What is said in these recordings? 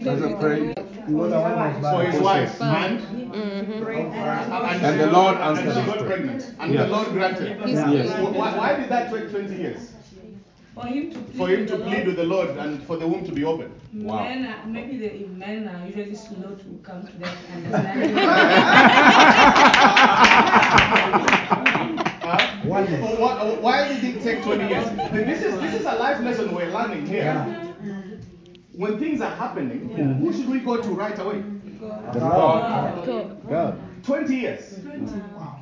As a prayer for his wife, and mm-hmm. and the Lord answered and she got pregnant, and Yes. the Lord granted. Yes. Why, why did that take 20 years? For him to plead, For him with to the plead Lord, with the Lord and for the womb to be open. Wow. Men are, maybe the men are usually slow to come to that understanding. Huh? Why, why did it take 20 years? This is this is a life lesson we're learning here. When things are happening, who should we go to right away? The Lord. God. 20 years.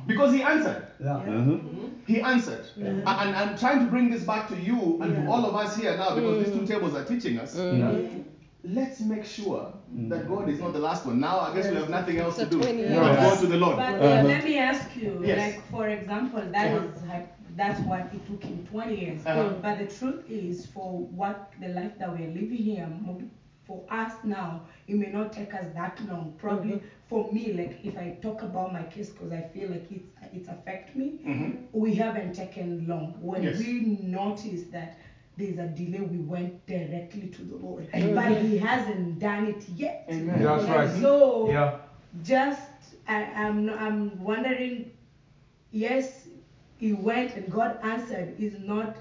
Because he answered. Mhm. He answered. And and I'm trying to bring this back to you and to all of us here now because these two mm. tables are teaching us. Mm. Let's make sure mm. that God is not the last one. Now I guess we have nothing else to do. So 20 but. Go to the Lord. But uh, Uh-huh. let me ask you, Yes. like for example, that uh-huh. is hy- that's what it took him 20 years. Uh-huh. But the truth is, for what the life that we're living here, for us now, it may not take us that long. Probably Mm-hmm. for me, like if I talk about my case, because I feel like it's it's affect me, Mhm. we haven't taken long. When Yes. we noticed that there's a delay, we went directly to the Lord. But He hasn't done it yet. Amen. That's And right. So Yeah. just I, I'm I'm wondering. Yes, he went and God answered. Is not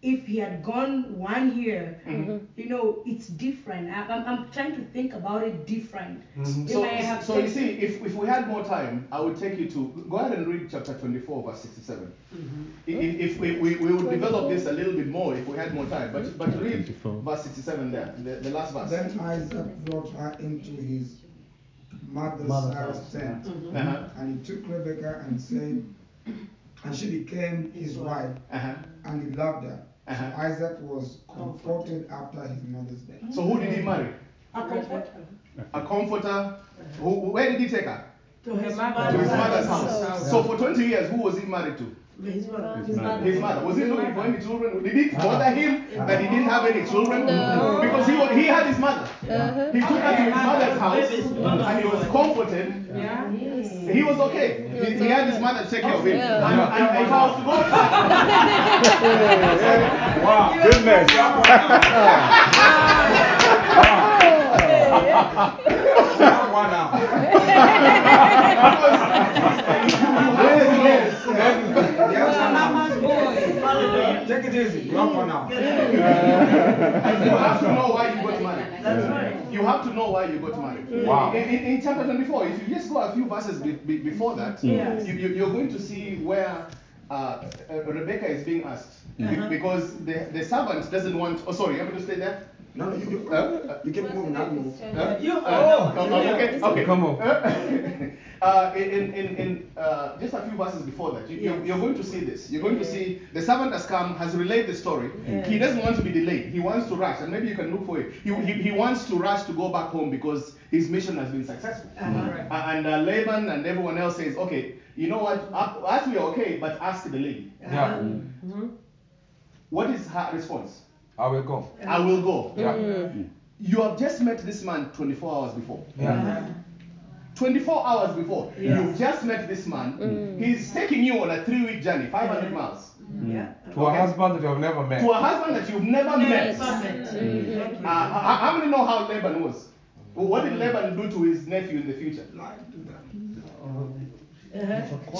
if he had gone one year. Mhm. You know, it's different. I, I'm I'm trying to think about it different. He So, have so you see, if, if we had more time, I would take you to go ahead and read chapter 24, verse 67. If, if we, we, we would develop this a little bit more if we had more time, but, but read 24. verse 67 there, the, the last verse. Then Isaac brought her into his mother's Mother's house house, tent, Uh-huh. and he took Rebekah and said, and she became his wife, Uh-huh. and he loved her. Uh-huh. So Isaac was comforted after his mother's death. So who did he marry? A comfort. A comforter. Who, where did he take her? To his To his mother's mother's house. house. So for 20 years, who was he married to? His mother. His mother. His mother. Was he looking for any children? Did it bother him that he didn't have any children? No. Because he, wa- he had his mother. Uh-huh. He took her to his mother's house and he was comforted. Yeah. He was okay. He, he had his mother take care of him. Oh, yeah. And, and if I was to go Wow. Goodness. That one now. yes, Yes, one now. Take it easy. You have one now. you have to know why you got married. That's right. You have to know why you got married. Wow. In, in, in chapter 24, if you just go a few verses be, be, before that, Yes. you, you, you're going to see where uh, uh, Rebecca is being asked. Be- Because the, the servant doesn't want. Oh, sorry, you want me to stay there? No, no, you, you, Uh, you keep moving, I'll move. uh, You- uh, oh, oh, okay, okay. Come on. Uh, in in, in uh, just a few verses before that, you, you're, you're going to see this. You're going to see the servant has come, has relayed the story. He doesn't want to be delayed. He wants to rush, and maybe you can look for it. He, he, he wants to rush to go back home because his mission has been successful. Uh-huh. Uh, and uh, Laban and everyone else says, okay, you know what? Uh, Us we are okay, but ask the lady. Yeah. What is her response? I will go. I will go. Yeah. You have just met this man 24 hours before. Yeah. 24 hours before, Yes. you've just met this man. He's taking you on a three week journey, 500 miles. Yeah. To a husband that you have never met. To a husband that you've never met. Exactly. Uh, how, how many know how Laban was? What did Laban do to his nephew in the future?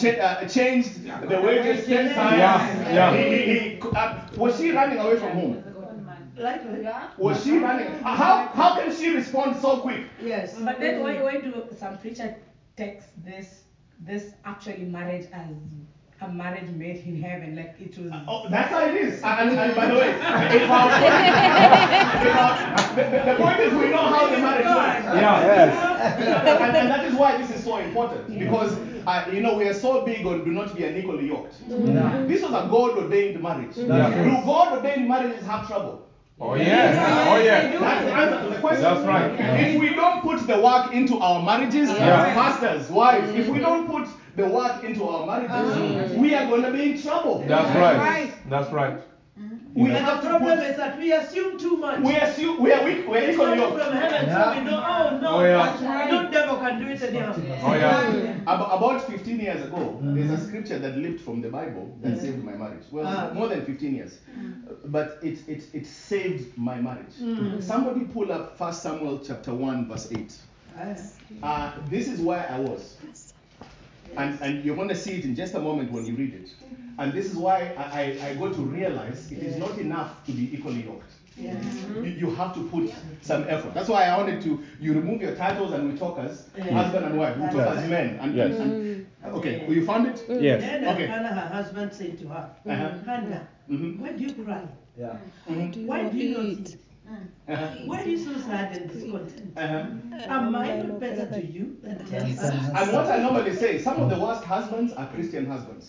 Ch- uh, changed the wages 10 times. Yeah, yeah. He, he, he, uh, was she running away from home? Like, Was she running? Uh, how, how can she respond so quick? Yes. But then why why do some preacher takes this this actually marriage as a marriage made in heaven? Like it was Oh, that's how it is. And, and by the way, if our, if our, the, the, the point is we know how the marriage works. Yeah. and, and that is why this is so important because uh, you know we are so big on do not be unequally yoked. This was a God ordained marriage. Yeah. Do God ordained marriages have trouble? Oh yes. Oh yes. That's the answer to the question. That's right. If we don't put the work into our marriages, Yeah. pastors, wives, if we don't put the work into our marriages, mm. we are going to be in trouble. That's right. That's right. We And have the problem is that we assume too much. we assume we are weak, we are it's equally coming yoked. from heaven, so we know, oh no, Oh, yeah. that's right. no devil can can do it anyhow. Oh, yeah. About, about 15 years ago, there's a scripture that leaped from the Bible that saved my marriage. Well, Ah. more than 15 years. Uh, But it, it, it saved my marriage. Somebody pull up 1 Samuel chapter 1, verse 8. Uh, this is where I was. And, and you're going to see it in just a moment when you read it. And this is why I, I, I got to realize it is not enough to be equally yoked. You, you have to put some effort. That's why I wanted to, you remove your titles and we talk as husband and wife. We talk as men. And, Yes. and- okay, you found it? Yes. Then Okay. Hannah, her husband, said to her, Uh-huh. Hannah, Mhm. why do you cry? Yeah. Mhm. Why do you not eat? Uh-huh. Why are you so sad and discontent? Uh-huh. Am I not better to you than ten sons? And what I normally say, some of the worst husbands are Christian husbands.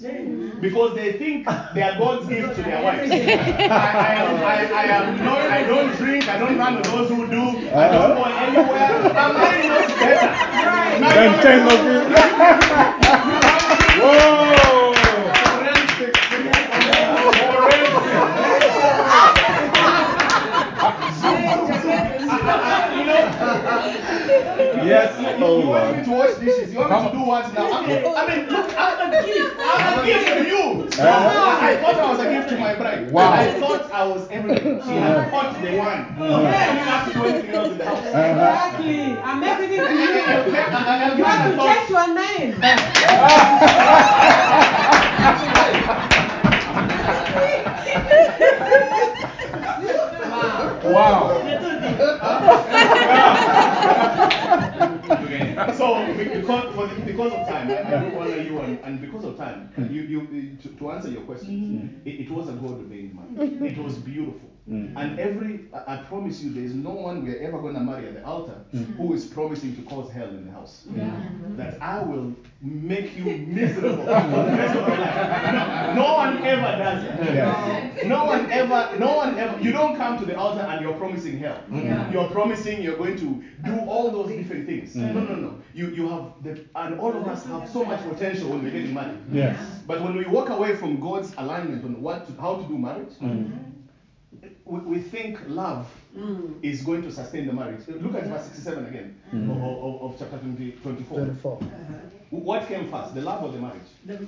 Because they think they are God's gift to their wives. I, I, am, I, I am not, I don't drink, I don't run with those who do, I don't go anywhere. Am I not better? Then ten of you. Whoa! Forensic. Forensic. You know, Yes. you, Oh you want me Lord. to wash dishes. You want me to do what now? I mean, I mean look, I'm a gift. I'm a gift to you. I, I thought I was a gift to my bride. Wow. I thought I was everything. Uh-huh. She had caught the wine. I didn't have to do anything else in the house. Exactly. I'm everything to you. You have to change your name. Ah. Of time, hmm. you you to, to answer your question, mm-hmm. it, it was a God ordained marriage. It was beautiful, Mm. and every I, I promise you, there is no one we're ever going to marry at the altar mm. who is promising to cause hell in the house. Mm. That I will make you miserable for the rest of your life. No, no one ever does that. Yes. No one ever, no one ever, you don't come to the altar and you're promising hell. You're promising you're going to do all those different things. No, no, no. You, you have, the, and all of us have so much potential when we're getting married. Yes. But when we walk away from God's alignment on what to, how to do marriage, we, think love Mm. is going to sustain the marriage. Look at verse 67 again mm. of, of, of chapter 20, 24. 24. Uh-huh. What came first, the love or the marriage? The-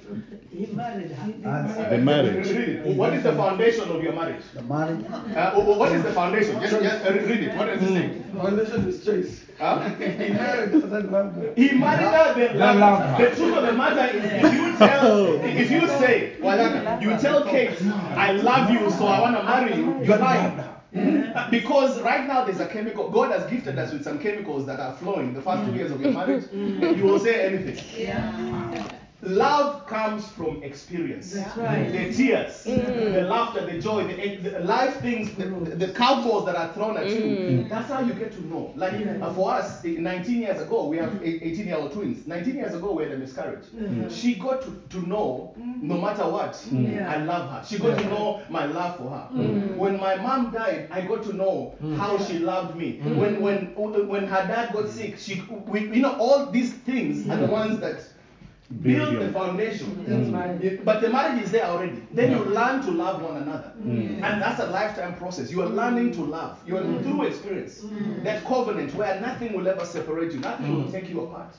He married her. Ah, Answer. The marriage. Read it. What is the foundation of your marriage? The marriage. Uh, what is the foundation? Just, just uh, read it. What does it say? Mm. Foundation is choice. Huh? He married doesn't love her. He married her, then loved love her. her. The truth of the matter is, if you tell, if you say, well, you tell Kate, I love you, so I want to marry you, you're lying. Because right now there's a chemical, God has gifted us with some chemicals that are flowing the first two years of your marriage. Mm-hmm. You will say anything. Love comes from experience. That's right. The tears, mm. the laughter, the joy, the, the life things, the, the, the curveballs that are thrown at you. Mm. That's how you get to know. Like uh, for us, eh, 19 years ago, we have 18 year old twins. 19 years ago, we had a miscarriage. Mm. She got to, to know, no matter what, Yeah. I love her. She got to know my love for her. When my mom died, I got to know how she loved me. When, when, when her dad got sick, she, we, you know, all these things are the ones that build Build the foundation. Mm-hmm. That's mm. right. Yeah, But the marriage is there already. Then you learn to love one another. Mm. And that's a lifetime process. You are mm. learning to love. You are through experience. That covenant where nothing will ever separate you, nothing will take you apart.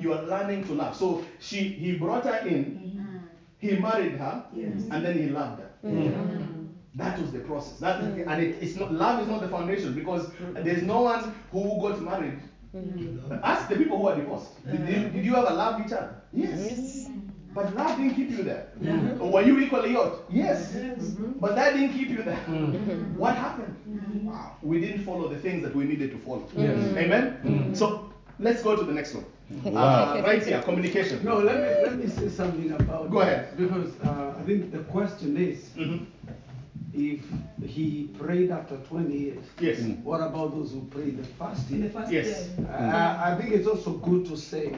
You are learning to love. So she he brought her in, he married her, Yes. and then he loved her. That was the process. That and it, it's not love is not the foundation because there's no one who got married. Mm-hmm. Ask the people who are divorced. Did, did, mm-hmm. did you ever love each other? Yes. But love didn't keep you there. Mm-hmm. Or Were you equally yoked? Yes. But that didn't keep you there. What happened? Wow. We didn't follow the things that we needed to follow. Amen? So let's go to the next one. Wow. Uh, right here, communication. No, let me let me say something about. Go ahead. this, Because uh, I think the question is. If he prayed after 20 years, Yes. what about those who prayed the first In the year? first Yes. year. Uh, I think it's also good to say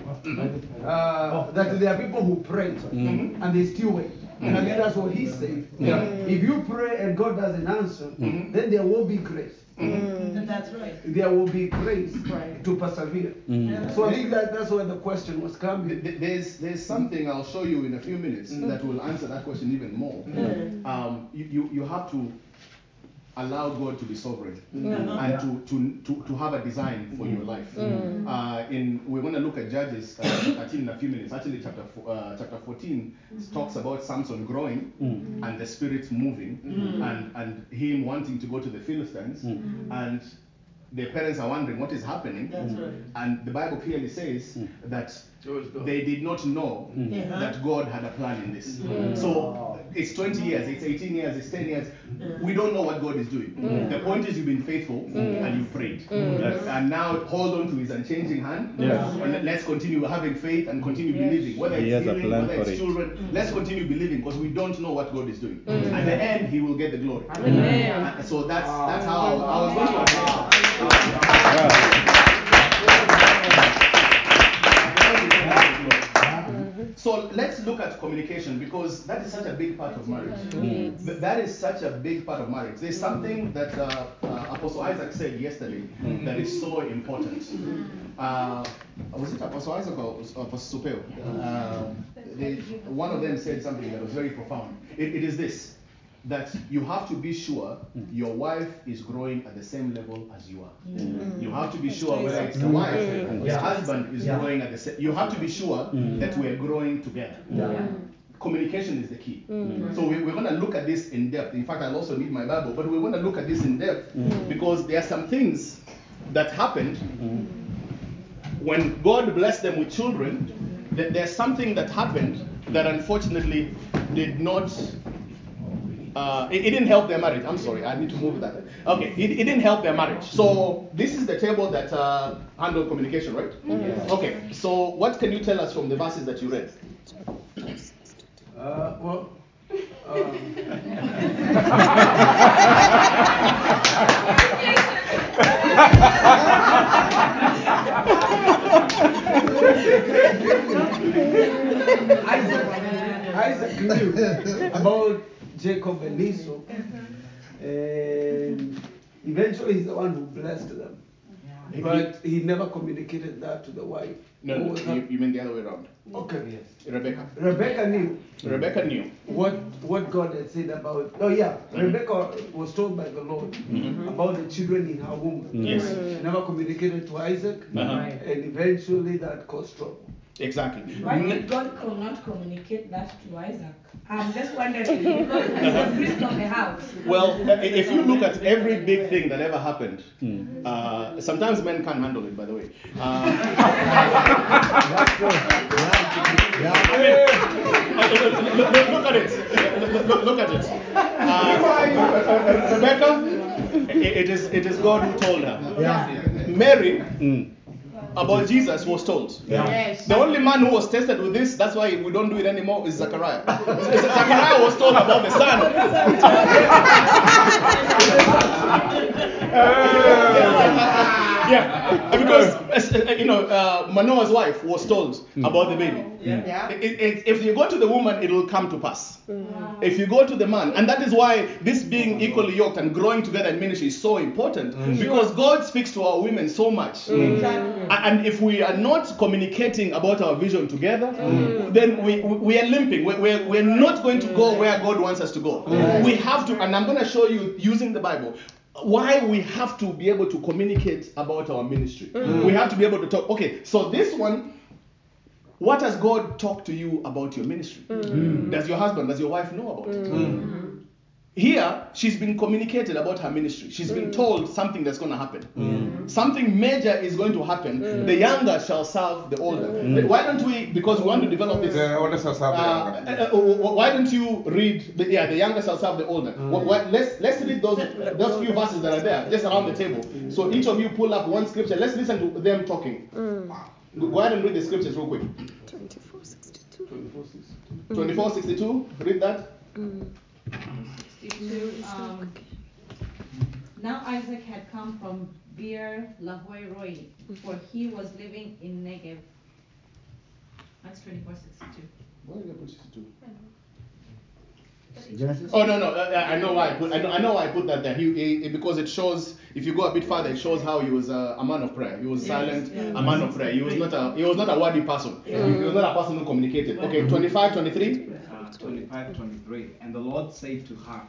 uh, that there are people who pray Mhm. and they still wait. And I think that's what he said. Yeah. If you pray and God doesn't answer, Mhm. then there will be grace. Mm. That's right. There will be grace Right. to persevere. Mm. So I think that that's where the question was coming. Th- th- There's there's something I'll show you in a few minutes mm. that will answer that question even more. Um, you, you you have to allow God to be sovereign Mm. and to, to, to, to have a design for your mm. life. Mm. Uh, in we're going to look at Judges uh, 13 in a few minutes. Actually, chapter uh, chapter 14 mm-hmm. talks about Samson growing mm. mm-hmm. and the Spirit moving mm-hmm. and and him wanting to go to the Philistines and. The parents are wondering what is happening, That's right. and the Bible clearly says that Choose God. They did not know Yeah. that God had a plan in this. So it's 20 years, it's 18 years, it's 10 years. We don't know what God is doing. The point is you've been faithful and you've prayed. And now hold on to his unchanging hand. Yes. And let- let's continue having faith and continue believing. Whether He it's has a healing, plan whether for it's it. children, mm. let's continue believing because we don't know what God is doing. Mm. At the end, he will get the glory. Amen. Uh, So that's that's how I, I was going to So let's look at communication because that is such a big part of marriage. Th- That is such a big part of marriage. There's something that uh, uh, Apostle Isaac said yesterday that is so important. Uh, was it Apostle Isaac or Apostle Supeo? Uh, one of them said something that was very profound. It- it is this that you have to be sure mm. your wife is growing at the same level as you are. You have to be sure whether it's the wife, and the husband is growing at the same. You have to be sure that we are growing together. Mm. Communication is the key. Mm. So we, we're going to look at this in depth. In fact, I'll also need my Bible, but we're going to look at this in depth because there are some things that happened when God blessed them with children. th- There's something that happened that unfortunately did not uh, it, it didn't help their marriage. I'm sorry, I need to move that. Okay, it, it didn't help their marriage. So this is the table that uh, handled communication, right? Yes. Okay. So what can you tell us from the verses that you read? Uh, well, uh, Isaac, Isaac knew about Jacob and Esau, and eventually he's the one who blessed them. But he never communicated that to the wife. No, no, you, you mean the other way around. Okay. Yes. Rebecca. Rebecca knew Rebecca knew. what what God had said about. Oh yeah, Rebecca was told by the Lord about the children in her womb. Yes. She never communicated to Isaac, Uh-huh. and eventually that caused trouble. Exactly. Why did God co- not communicate that to Isaac? I'm just wondering because he's the priest of the house. Well, uh, if you look at every big thing that ever happened, uh, sometimes men can't handle it, by the way. Uh, look, look- look at it. Look, look- look at it. Uh, Rebecca, it- it is, it is God who told her. Mary, about Jesus, was told. Yes. The only man who was tested with this, that's why we don't do it anymore, is Zachariah. Zachariah was told about the son. yeah, because uh, you know uh, Manoah's wife was told about the baby. Yeah. It- it- if you go to the woman, it will come to pass. If you go to the man, and that is why this being equally yoked and growing together in ministry is so important because God speaks to our women so much. Exactly. A- And if we are not communicating about our vision together, mm. then we, we are limping. We're, we're, we're not going to go mm. where God wants us to go. Mm. We have to, and I'm going to show you using the Bible. Why we have to be able to communicate about our ministry. We have to be able to talk. Okay, so this one, what has God talked to you about your ministry? Does your husband, does your wife know about it? Here, she's been communicated about her ministry. She's been mm. told something that's going to happen. Mm. Mm. Something major is going to happen. The younger shall serve the older. Why don't we, because we want to develop this. The older shall serve the Uh, younger. uh, uh, why don't you read? The, yeah, the younger shall serve the older. Wh- wh- let's let's read those those few verses that are there, just around the table. So each of you pull up one scripture. Let's listen to them talking. Go go ahead and read the scriptures real quick. 24, 62. Read that. 62. Um, now Isaac had come from Beer Lahai Roi, for he was living in Negev. That's 24, 62. Why did I put 62? Genesis? Oh no no, uh, I know why I put I know, I know why I put that there. He, he- because it shows if you go a bit further, it shows how he was uh, a man of prayer. He was silent, a man of prayer. He was not a he was not a wordy person. He was not a person who communicated. Okay, 25, 23. Uh, 25, 23. And the Lord said to her,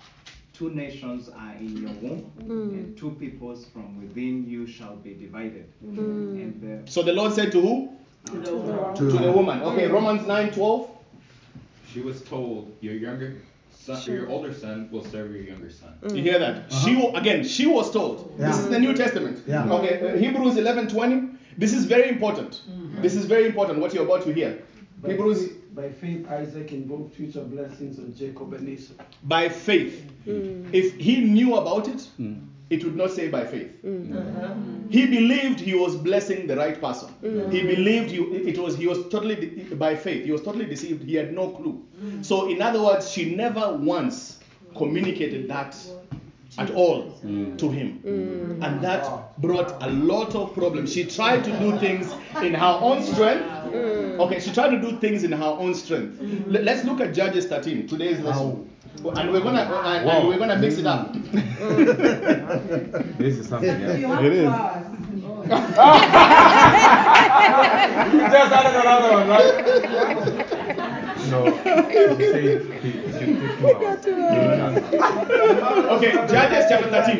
two nations are in your womb, mm. and two peoples from within you shall be divided. Mm. And the, So the Lord said to who? To the woman. To the woman. Okay, mm. Romans 9 12. She was told, Your younger son, or your older son will serve your younger son. You hear that? Uh-huh. She wa- again, she was told. This is the New Testament. Yeah. Okay, uh, Hebrews 11 20. This is very important. Mm-hmm. This is very important what you're about to hear. By Hebrews faith, by faith, Isaac invoked future blessings on Jacob and Esau. by faith. Mm. If he knew about it, mm. it would not say by faith. Mm. Uh-huh. He believed he was blessing the right person. He believed you it was he was totally de- by faith. He was totally deceived. He had no clue. So in other words, she never once communicated that at mm. all mm. to him. Mm. And that brought a lot of problems. She tried to do things in her own strength. Okay, she tried to do things in her own strength. Let- Let's look at Judges 13, today's lesson. And we're gonna uh, and, and we're gonna mix it up. This is something else. It is. You just added another one, right? No, she said he should take two. Okay, Judges chapter 13.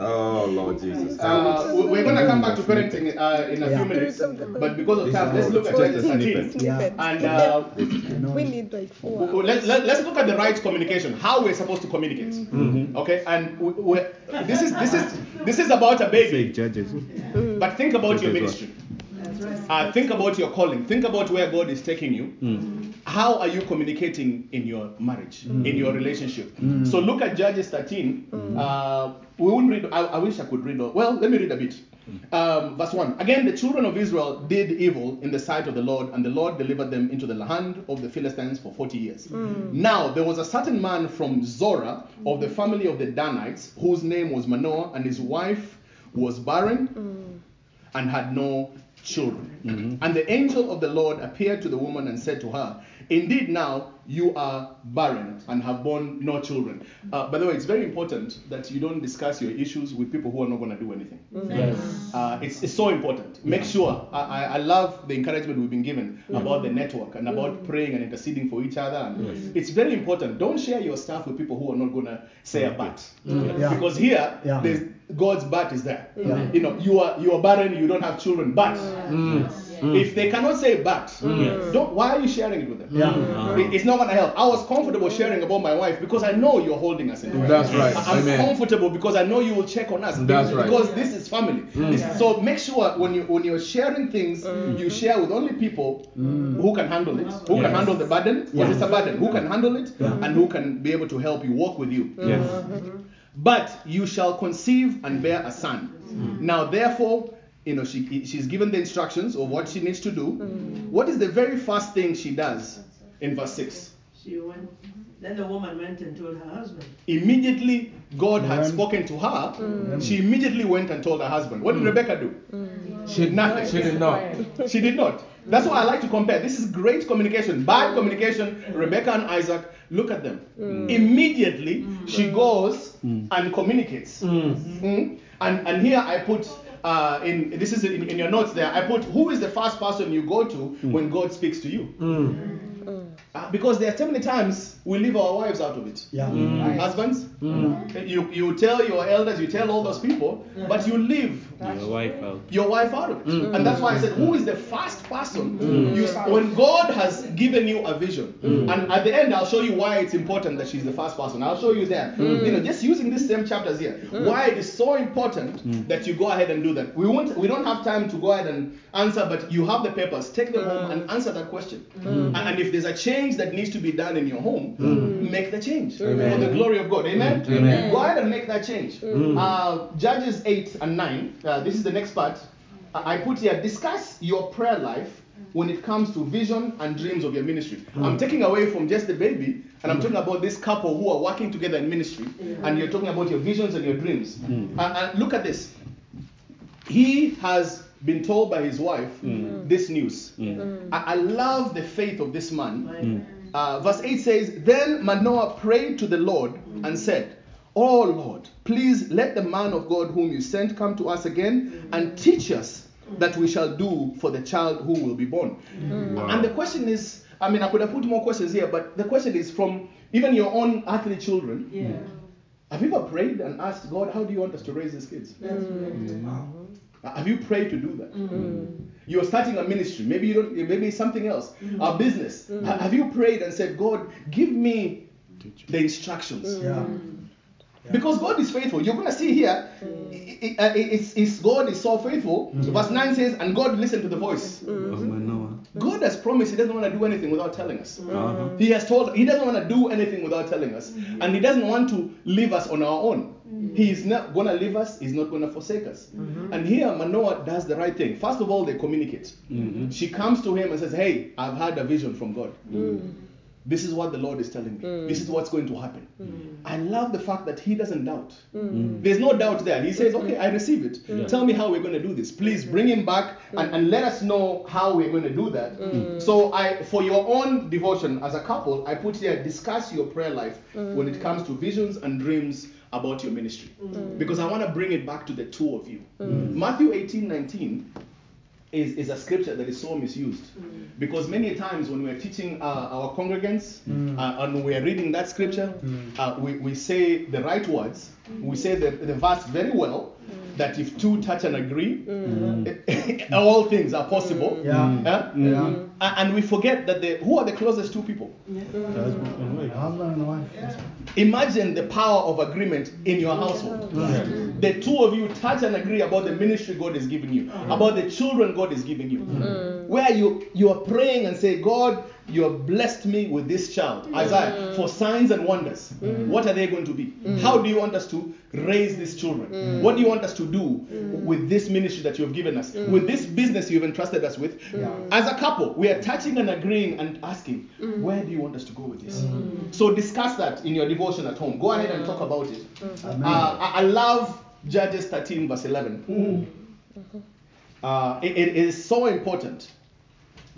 Oh Lord Jesus. Uh, we- we're gonna come back to parenting uh, in a few minutes, but because of time, let's look at Judges 13. Yeah. And uh, We need like four. w- let, let, let's look at the right communication, how we're supposed to communicate. Okay, and we, we, this is this is this is about a baby, Judges. But think about your Judges ministry. Uh, think about your calling. Think about where God is taking you. How are you communicating in your marriage, in your relationship? So look at Judges 13. Uh, we won't read. I, I wish I could read. all- Well, let me read a bit. Um, verse 1. Again, the children of Israel did evil in the sight of the Lord, and the Lord delivered them into the hand of the Philistines for 40 years. Mm. Now, there was a certain man from Zorah of the mm. family of the Danites, whose name was Manoah, and his wife was barren mm. And had no children. Mm-hmm. And the angel of the Lord appeared to the woman and said to her, Indeed, now you are barren and have borne no children. Uh, by the way, it's very important that you don't discuss your issues with people who are not going to do anything. Mm-hmm. Uh, it's, it's so important. Make sure. I, I, I love the encouragement we've been given mm-hmm. about the network and about praying and interceding for each other. And It's very important. Don't share your stuff with people who are not going to say a but. Yeah. Because here, Yeah. there's God's but is there. Yeah. You know, you are you are barren, you don't have children, but mm. Mm. if they cannot say but, mm. don't why are you sharing it with them? Yeah. It- it's not gonna help. I was comfortable sharing about my wife because I know you're holding us in prayer. That's right. I'm Amen. comfortable because I know you will check on us. That's right. Because this is family. This- so make sure when you when you're sharing things, you share with only people who can handle it, who can handle the burden, because it's a burden, who can handle it, and who can be able to help you walk with you. Yes. Mm-hmm. But you shall conceive and bear a son. Hmm. Now, therefore, you know, she, she's given the instructions of what she needs to do. Hmm. What is the very first thing she does in verse 6? She went. Then the woman went and told her husband. Immediately, God had When- spoken to her. Hmm. She immediately went and told her husband. What did Rebecca do? She, did Nothing. she did not. She did not. That's why I like to compare. This is great communication. Bad communication, Rebecca and Isaac, look at them. Mm. Immediately, mm. she goes mm. and communicates. Mm. Hmm? And, and here I put, uh, in this is in, in your notes there, I put who is the first person you go to when God speaks to you? Uh, because there are so many times we leave our wives out of it. Yeah. Mm. Mm. Husbands, mm. you, you tell your elders, you tell all those people, but you leave Your wife out. your wife out of it. And that's why I said, who is the first person? You, when God has given you a vision, and at the end, I'll show you why it's important that she's the first person. I'll show you there. You know, just using these same chapters here, why it is so important that you go ahead and do that. We won't, we don't have time to go ahead and answer, but you have the papers. Take them home and answer that question. And, and if there's a change that needs to be done in your home, hmm. Hmm. make the change for the glory of God. Amen. Amen. Go ahead and make that change. Hmm. Uh, Judges 8 and 9. Uh, this is the next part. I I put here discuss your prayer life when it comes to vision and dreams of your ministry. I'm taking away from just the baby and I'm talking about this couple who are working together in ministry and you're talking about your visions and your dreams. Uh, and look at this. He has been told by his wife mm. this news. Mm. Mm. I, I love the faith of this man. Uh, verse 8 says, Then Manoah prayed to the Lord and said, Oh Lord, please let the man of God whom you sent come to us again and teach us that we shall do for the child who will be born. Wow. And the question is, I mean, I could have put more questions here, but the question is from even your own earthly children. Yeah. Have you ever prayed and asked God, how do you want us to raise these kids? That's right. Uh, Uh, have you prayed to do that? Mm-hmm. Mm-hmm. You're starting a ministry. Maybe you don't. Maybe it's something else. Mm-hmm. A business. Ha- Have you prayed and said, God, give me the instructions? Yeah. Because God is faithful. You're gonna see here, i- i- uh, it's, it's God is so faithful. Verse 9 says, and God listened to the voice. Of Manoah. God has promised He doesn't want to do anything without telling us. Uh-huh. He has told He doesn't want to do anything without telling us, and He doesn't want to leave us on our own. Mm. He is not going to leave us. He's not going to forsake us. Mm-hmm. And here Manoah does the right thing. First of all, they communicate. Mhm. She comes to him and says, "Hey, I've had a vision from God. Mm. Mm. This is what the Lord is telling me. This is what's going to happen." I love the fact that he doesn't doubt. There's no doubt there. He says, "Okay, I receive it. Yeah. Tell me how we're going to do this. Please bring him back and, and let us know how we're going to do that." So I, for your own devotion as a couple, I put here discuss your prayer life when it comes to visions and dreams about your ministry, mm. because I want to bring it back to the two of you. Mm. Mm. Matthew 18, 19 is, is a scripture that is so misused. Because many times when we're teaching uh, our congregants uh, and we're reading that scripture uh, we, we say the right words. We say the, the verse very well that if two touch and agree all things are possible. Yeah. Huh? Yeah. A- and we forget that the who are the closest two people Husband. Husband and wife. imagine the power of agreement in your household the two of you touch and agree about the ministry God is giving you, mm. about the children God is giving you. Mm. Where you you are praying and say, God, you have blessed me with this child, mm. Isaiah, mm. for signs and wonders. Mm. What are they going to be? How do you want us to raise these children? What do you want us to do with this ministry that you have given us, with this business you have entrusted us with? As a couple, we are touching and agreeing and asking, where do you want us to go with this? So discuss that in your devotion at home. Go ahead and talk about it. Uh, I, I love Judges 13, verse 11. Uh, it- it is so important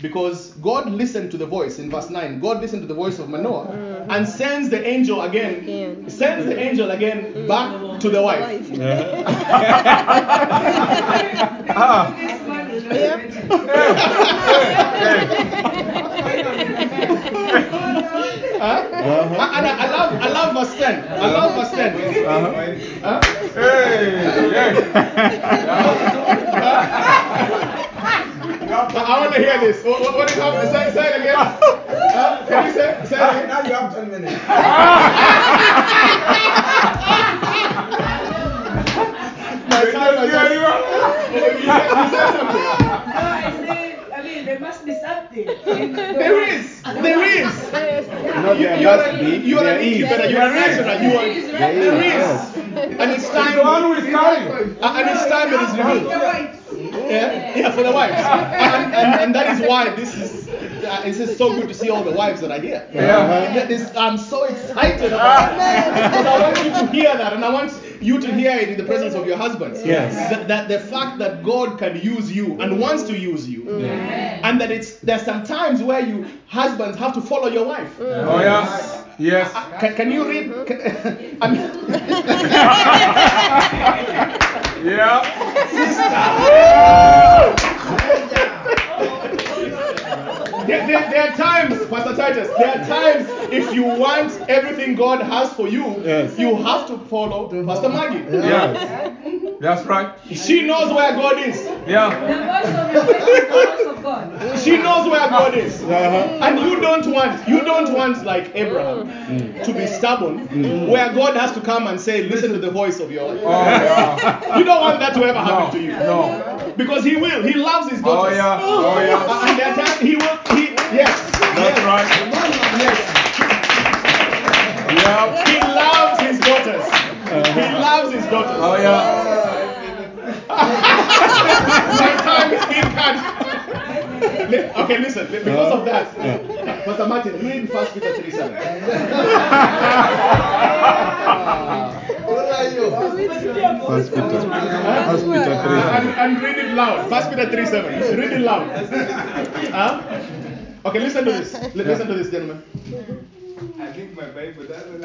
because God listened to the voice in verse 9. God listened to the voice of Manoah and sends the angel again, sends the angel again back to the wife. Ah. This man is Huh? And I, I love I love verse 10. I love verse 10. Huh? I, I want to hear this. What, what, what is happening? Say, say it again. Huh? Can you say, say it again? Now you have 10 minutes. My time has just- You said- you said something. No, I say, I mean, there must be something. in the There world. is. There is. No, You, you are a, be. you are an is. incubator. You are a nurturer. You are. There is. And it's time. the one who is carrying. And it's time it is revealed. The wife. Yeah, yeah, for the wives. And, and, and that is why this is uh, this is so good to see all the wives that are here. Yeah. That is, I'm so excited about that. Ah. Because I want you to hear that and I want you to hear it in the presence of your husbands. Yes. That, that the fact that God can use you and wants to use you. Mm. And that it's there's some times where you husbands have to follow your wife. Mm. Oh, yeah. Yes. Can, can you read? Can, I mean, Yeah. There, there, there are times, Pastor Titus, there are times if you want everything God has for you, Yes. you have to follow Pastor Maggie. Yes. That's right. She knows where God is. Yeah. The voice of your is the voice of God. She knows where God is. Uh-huh. And you don't want, you don't want like Abraham to be stubborn, where God has to come and say, listen to the voice of your wife. Oh, yeah. You don't want that to ever happen No. to you. No. Because he will. He loves his daughter. Oh, yeah. Oh, oh yeah. And there are times he will, he, yes. That's yes. right. Yes. Yeah. He loves his daughters. He uh-huh. loves his daughters. Oh, yeah. My time is being cut. Okay, listen. Because of that, Pastor Martin, read First Peter 3 7. First Peter. First Peter 3. and read it loud. First Peter 3 7. Read it loud. Huh? Okay, listen to this. Li- Listen to this, gentlemen. I think my Bible doesn't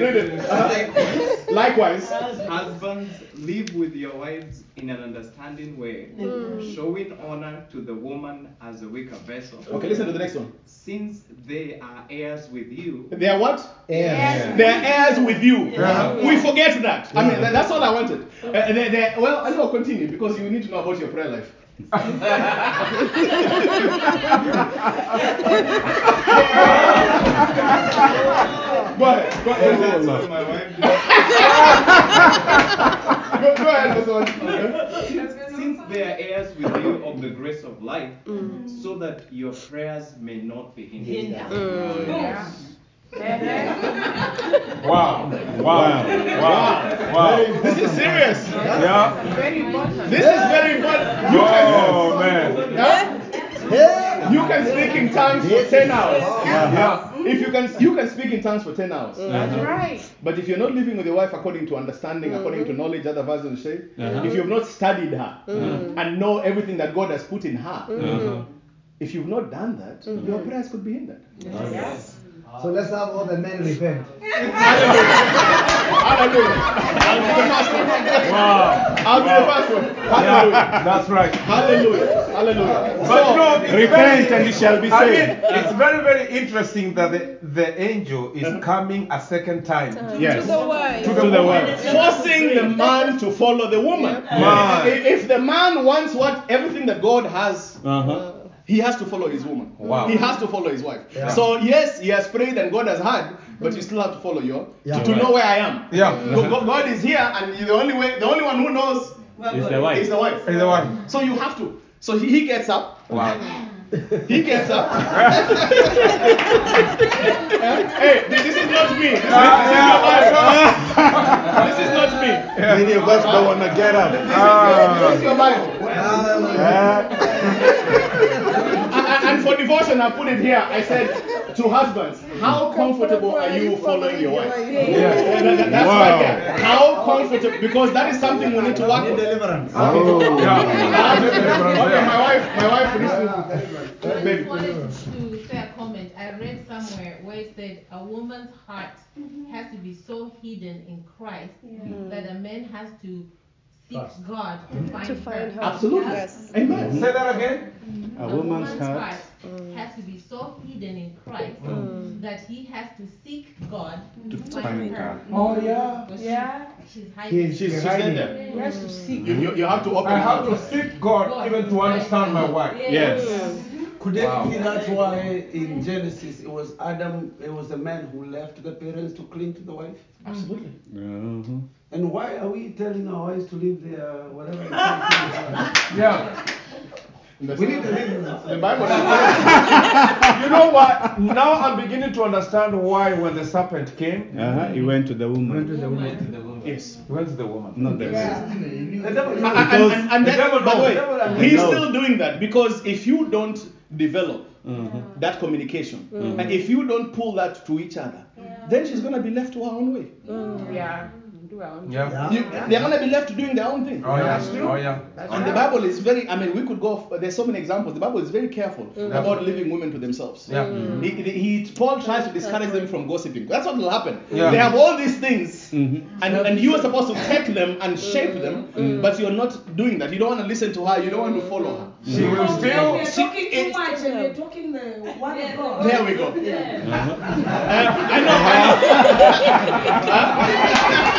read it. Uh-huh. Likewise, Husbands, live with your wives in an understanding way, Mm. showing honor to the woman as a weaker vessel. Okay, listen to the next one. Since they are heirs with you. They are what? Heirs. They are heirs with you. Yeah. We forget that. I mean, that's all I wanted. Uh, they, they, well, I will continue because you need to know about your prayer life. Go ahead. Go ahead. That's what my wife go, go ahead, Pastor Wande. Since they are heirs with you of the grace of life, so that your prayers may not be hindered. Mm. Wow. Wow. Wow. Wow. This is serious. Yeah. Very important. This is very important. You Oh, can, man. Huh? You can speak in tongues for 10 hours. Yeah. If you can you can speak in tongues for 10 hours. That's Uh-huh. right. But if you're not living with your wife according to understanding, according to knowledge, other versions say, Uh-huh. if you've not studied her Mhm. and know everything that God has put in her, Uh-huh. if you've not done that, your prayers could be hindered. Yes. So let's have all the men repent. Hallelujah. I'll be the first one. Wow. I'll be the first one. Hallelujah. Yeah, that's right. Hallelujah. Hallelujah. But So, you repent very- and you shall be I saved. mean, it's very, very interesting that the, the angel is coming a second time. Yes. To the wife. to the woman. Forcing the man to follow the woman. Man. If, if the man wants what everything that God has, Uh-huh. He has to follow his woman. Wow. He has to follow his wife. Yeah. So yes, he has prayed and God has heard, but you still have to follow your Yeah. to, to know where I am. Yeah. Go- go- God is here, and the only way, the only one who knows Is the wife. Is the wife. Is the wife. So you have to. So he, he gets up. Wow. He gets up. hey, this is not me. This is, this is your This is not me. Many of us don't want to get up. Ah. This is your Bible. And, and for devotion, I put it here. I said to husbands, how comfortable are you following your wife? Yeah. That- that- that's Wow. right there. How comfortable? Because that is something we need to work on. Deliverance. Oh. Yeah. Okay, my wife, my wife, I baby. just wanted to say a comment. I read somewhere where it said a woman's heart mm-hmm. has to be so hidden in Christ that a man has to seek God to mm-hmm. find, To find her. Absolutely. Yes. Amen. Mm-hmm. Say that again. A woman's heart. Mm. has to be so hidden in Christ mm. that he has to seek God to, To find, find her. God. Oh, yeah. Because Yeah. She's hiding. She's, she's in there. He has to seek. You, you, you have to open I have to seek God even to understand my wife. Yes. Could it Wow. be that's why in Genesis it was Adam, it was the man who left the parents to cling to the wife? Absolutely. And why are we telling our wives to leave their whatever? Yeah. We need to leave. The Bible you know what? Now I'm beginning to understand why when the serpent came, Uh-huh. He went to the woman. Yes. he went to the woman. Yes. Not the The devil And, and, and, and The that, devil by the way, The he's He still doing that because if you don't develop mm-hmm. that communication mm-hmm. and if you don't pull that to each other, then she's gonna be left to her own way. Mm-hmm. Yeah. Do our own Yeah. thing. You, they're gonna be left doing their own thing. Oh yeah. That's true. Oh yeah. That's And the. Bible is very, I mean, we could go, there's so many examples. The Bible is very careful mm. about leaving women to themselves. Yeah. Mm. Mm-hmm. He, he, Paul tries to discourage them from gossiping. That's what will happen. Yeah. They have all these things, mm-hmm. and, and you are supposed to take them and mm. shape them, but you're not doing that. You don't want to listen to her, you don't want to follow her. She will still. You're talking too much and you're talking the word of God. There we go. Yeah. Uh-huh. Uh, I know, I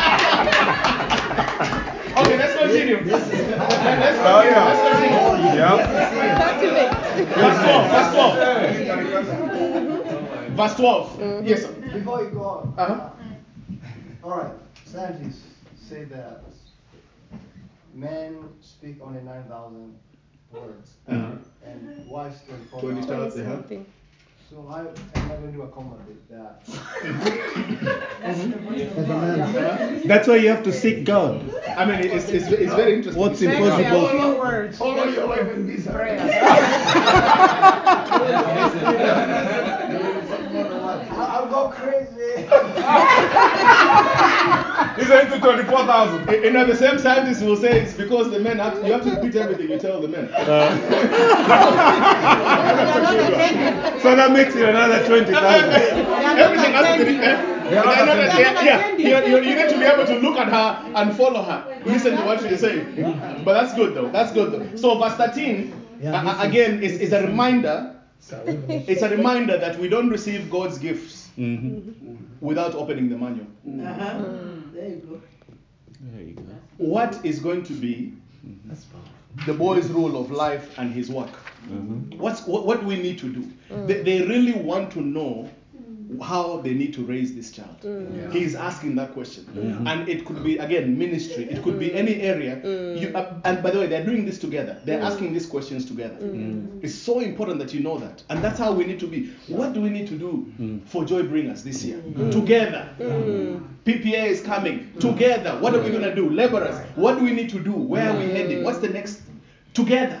know. okay, let's continue. Let's continue. Oh yeah. Let's continue. Yeah. Verse 12. Verse 12. Verse 12. Yes, sir. Before you go on, Uh-huh. all right, scientists say that men speak only 9,000 words Uh-huh. and wives 24,000. 20,000, uh-huh. Something. So how am I going to accommodate that? That's why you have to seek God. I mean, it's, it's, it's very interesting. What's It's- Next, there are impossible? few words. Follow your wife and be Prayer. I'll go crazy. He's into twenty-four thousand. You know, the same scientists will say it's because the men have to, you have to repeat everything you tell the men. So that makes it another 20,000. Everything has to be. eh, They're not not- yeah, yeah. You, you- you need to be able to look at her and follow her. Listen to what she's saying. But that's good though. That's good though. So verse 13 Yeah, uh, again is, is a reminder. It's a reminder that we don't receive God's gifts mm-hmm. Mm-hmm. without opening the manual. Mm-hmm. Uh-huh. There you go. There you go. What is going to be the boy's role of life and his work? What's what, what do we need to do? Mm. They, they really want to know how they need to raise this child. Mm. He's asking that question, mm-hmm. and it could be again ministry. It could be mm. any area. Mm. You, uh, and by the way, they're doing this together. They're asking these questions together. It's so important that you know that, and that's how we need to be. What do we need to do for Joy Bringers this year? Together. PPA is coming. Together. What are we gonna do? Laborers. What do we need to do? Where are we heading? What's the next? Together.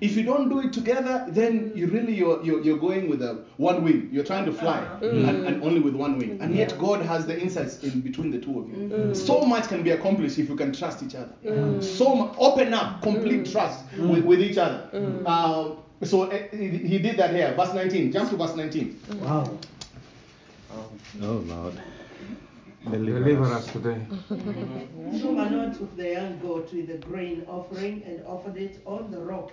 If you don't do it together, then you really you're, you're, you're going with a one wing. You're trying to fly uh-huh. and, and mm. only with one wing. And yet God has the insights in between the two of you. Mm. So much can be accomplished if you can trust each other. Mm. So mu- open up, complete trust with, with each other. Um, so uh, he he did that here. Verse 19. Jump to verse 19. Wow. Oh Lord. Deliver us today. So Manoah took the young goat with the grain offering and offered it on the rock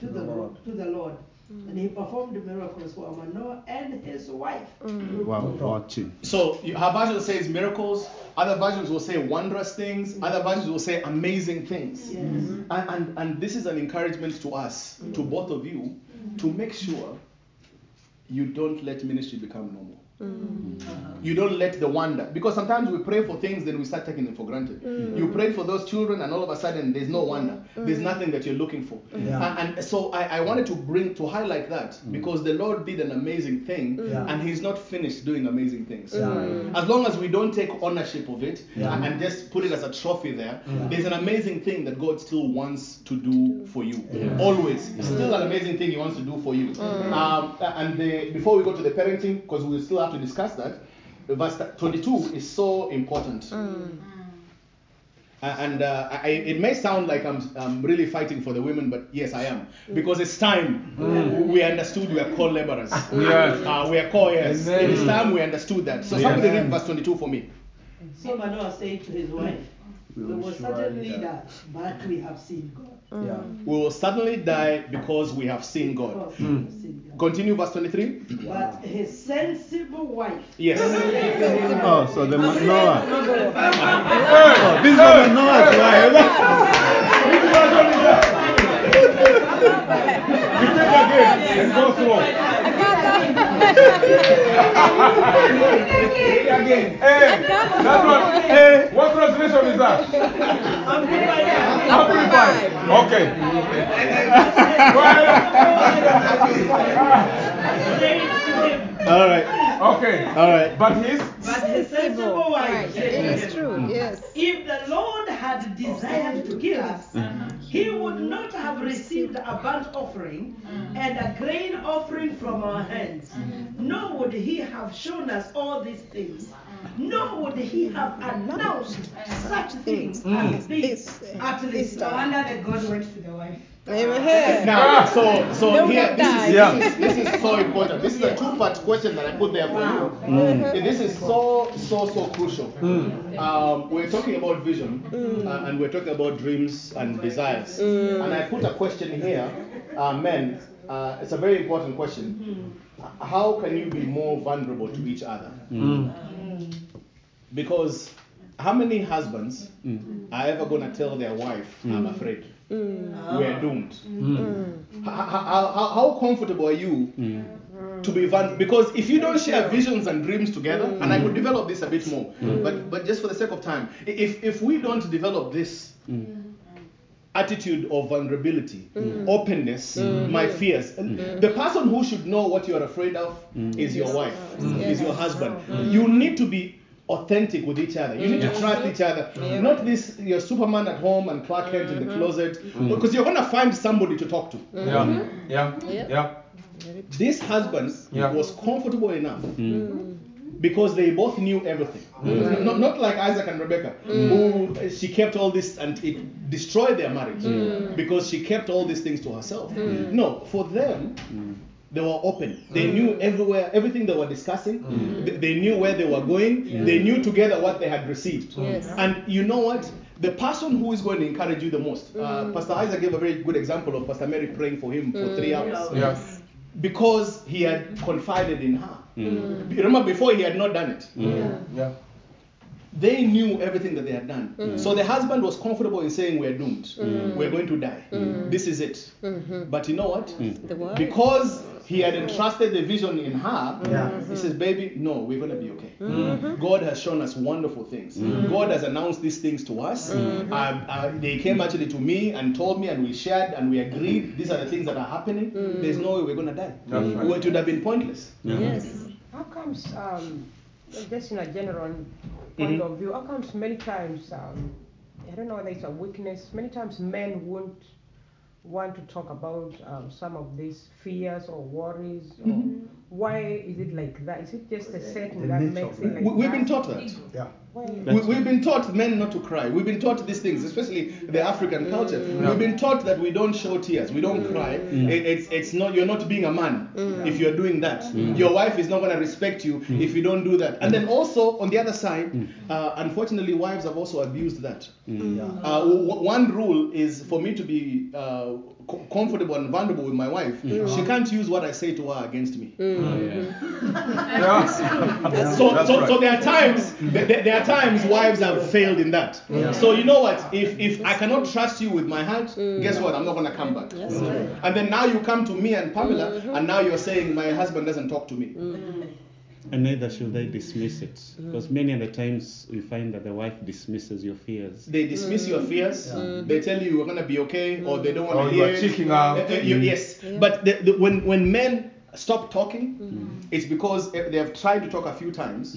to the rock to the Lord. Mm. And he performed miracles for Manoah and his wife. Mm. Wow, watching. So her version says miracles. Other versions will say wondrous things. Mm. Other versions will say amazing things. Mm-hmm. And, and and this is an encouragement to us, to both of you, to make sure you don't let ministry become normal. You don't let the wonder because sometimes we pray for things, then we start taking them for granted. Mm. You prayed for those children, and all of a sudden there's no wonder. Mm. There's nothing that you're looking for. Mm. Yeah. And, and so I, I wanted to bring to highlight that because the Lord did an amazing thing, Yeah. and He's not finished doing amazing things. Yeah. As long as we don't take ownership of it Yeah. and, and just put it as a trophy there, Yeah. there's an amazing thing that God still wants to do for you. Yeah. Always, it's still an amazing thing He wants to do for you. Um, and the, before we go to the parenting, because we still have to discuss that, verse 22 is so important. And uh, I, it may sound like I'm, I'm really fighting for the women, but yes, I am. Because it's time we understood we are co laborers. Yes. Uh, we are co heirs. Amen. It is time we understood that. So Yes. somebody read verse 22 for me. So Manoah said to his wife, We will certainly die, but we have seen God. Yeah. Mm. We will suddenly die because we have seen God. Because we hmm. have seen God. Continue verse 23. But his sensible wife. Yes. Oh, so the Ma- Noah. Oh, this is Noah's Repeat again and go slow. Again. Hey, that one. Hey, what translation is that? Amplified. Okay. All right. Okay. All right. But his. But his sensible wife said to It is true, mm. yes. If the Lord had desired to kill us, mm-hmm. he would not have received a burnt offering mm. and a grain offering from our hands, mm-hmm. nor would he have shown us all these things, mm. nor would he have announced such things as this at this No time. wonder that God went to the wife. Amen. Now, so so here, this is, yeah. this, is, this is so important. This is a two-part question that I put there for you. Mm. This is so so so crucial. Um, we're talking about vision, uh, and we're talking about dreams and desires. And I put a question here, uh, men. Uh, it's a very important question. How can you be more vulnerable to each other? Because how many husbands are ever gonna tell their wife, "I'm afraid"? Mm. we are ah. doomed. Mm. Mm. How, how, how, how comfortable are you to be vulnerable? Because if you don't share visions and dreams together, and I could develop this a bit more, but but just for the sake of time, if if we don't develop this attitude of vulnerability, openness, my fears, the person who should know what you are afraid of is your wife, is your husband. You need to be authentic with each other. You need to mm-hmm. trust each other. Mm-hmm. Not this you're Superman at home and Clark Kent in the mm-hmm. closet, because you're gonna find somebody to talk to. Yeah. Yeah. Yeah. This husband Yeah. was comfortable enough mm. because they both knew everything. Not, not like Isaac and Rebecca, mm. who uh, she kept all this and it destroyed their marriage mm. because she kept all these things to herself. No, for them, They were open. They knew everywhere, everything they were discussing. Th- They knew where they were going. They knew together what they had received. Yes. And you know what? The person who is going to encourage you the most. Uh, Pastor Isaac gave a very good example of Pastor Mary praying for him for three hours. Yes. Because he had confided in her. Mm. Remember, before he had not done it. Yeah. They knew everything that they had done. Mm. So the husband was comfortable in saying, We're doomed. Mm. We're going to die. Mm. This is it. Mhm. But you know what? The wife. Because he had entrusted the vision in her, Yeah. he says, Baby, no, we're going to be okay. Mhm. God has shown us wonderful things. Mhm. God has announced these things to us. Mhm. Uh, uh, they came actually to me and told me, and we shared and we agreed these are the things that are happening. Mm. There's no way we're going to die. That's right. It would have been pointless. Yes. How comes, um, just in a general point Mhm. of view, how comes many times, um, I don't know whether it's a weakness, many times men won't want to talk about um, some of these fears or worries? Or Mhm. Why is it like that? Is it just a setting The that makes it like We, we've that? been taught that. Yeah. Why? We, we've been taught men not to cry. We've been taught these things, especially the African culture. Mm. We've been taught that we don't show tears, we don't mm. cry. Mm. It- it's, it's not you're not being a man if you're doing that. Your wife is not going to respect you if you don't do that. And then also on the other side, uh, unfortunately, wives have also abused that. Uh, w- w- one rule is for me to be uh, co- comfortable and vulnerable with my wife. Mm. She can't use what I say to her against me. Mm. Oh, mm. Yeah. So, That's so, right. so there are times there, there- there are times wives have failed in that. Yeah. So you know what? If if I cannot trust you with my heart, guess what? I'm not gonna come back. And then now you come to me and Pamela, mm-hmm. and now you're saying my husband doesn't talk to me. And neither should they dismiss it. Mm. Because many of the times we find that the wife dismisses your fears. They dismiss your mm. fears. They tell you you're gonna be okay, or mm. they don't want Oh, to you hear are it. checking out. Uh, uh, you- Mm. yes, but the, the, when when men stop talking, it's because uh, they have tried to talk a few times,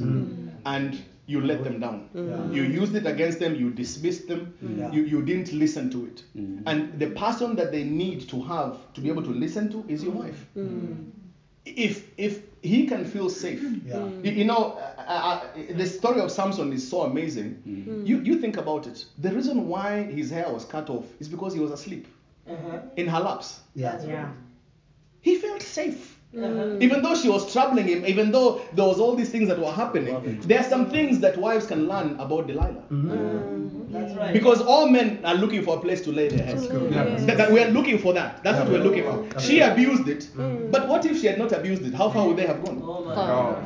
and you let them down. You used it against them. You dismissed them. Yeah. You you didn't listen to it. And the person that they need to have to be able to listen to is your wife. If if he can feel safe, Yeah. Mm. you, you know, uh, uh, uh, the story of Samson is so amazing. Mm. You, you think about it. The reason why his hair was cut off is because he was asleep uh-huh. in her laps. Yeah. Yeah. He felt safe. Uh-huh. Even though she was troubling him, even though there was all these things that were happening, there are some things that wives can learn about Delilah. That's right. Because all men are looking for a place to lay their heads. Yeah. That, that we are looking for that. That's what we're looking for. She abused it, but what if she had not abused it? How far would they have gone? Oh my. God.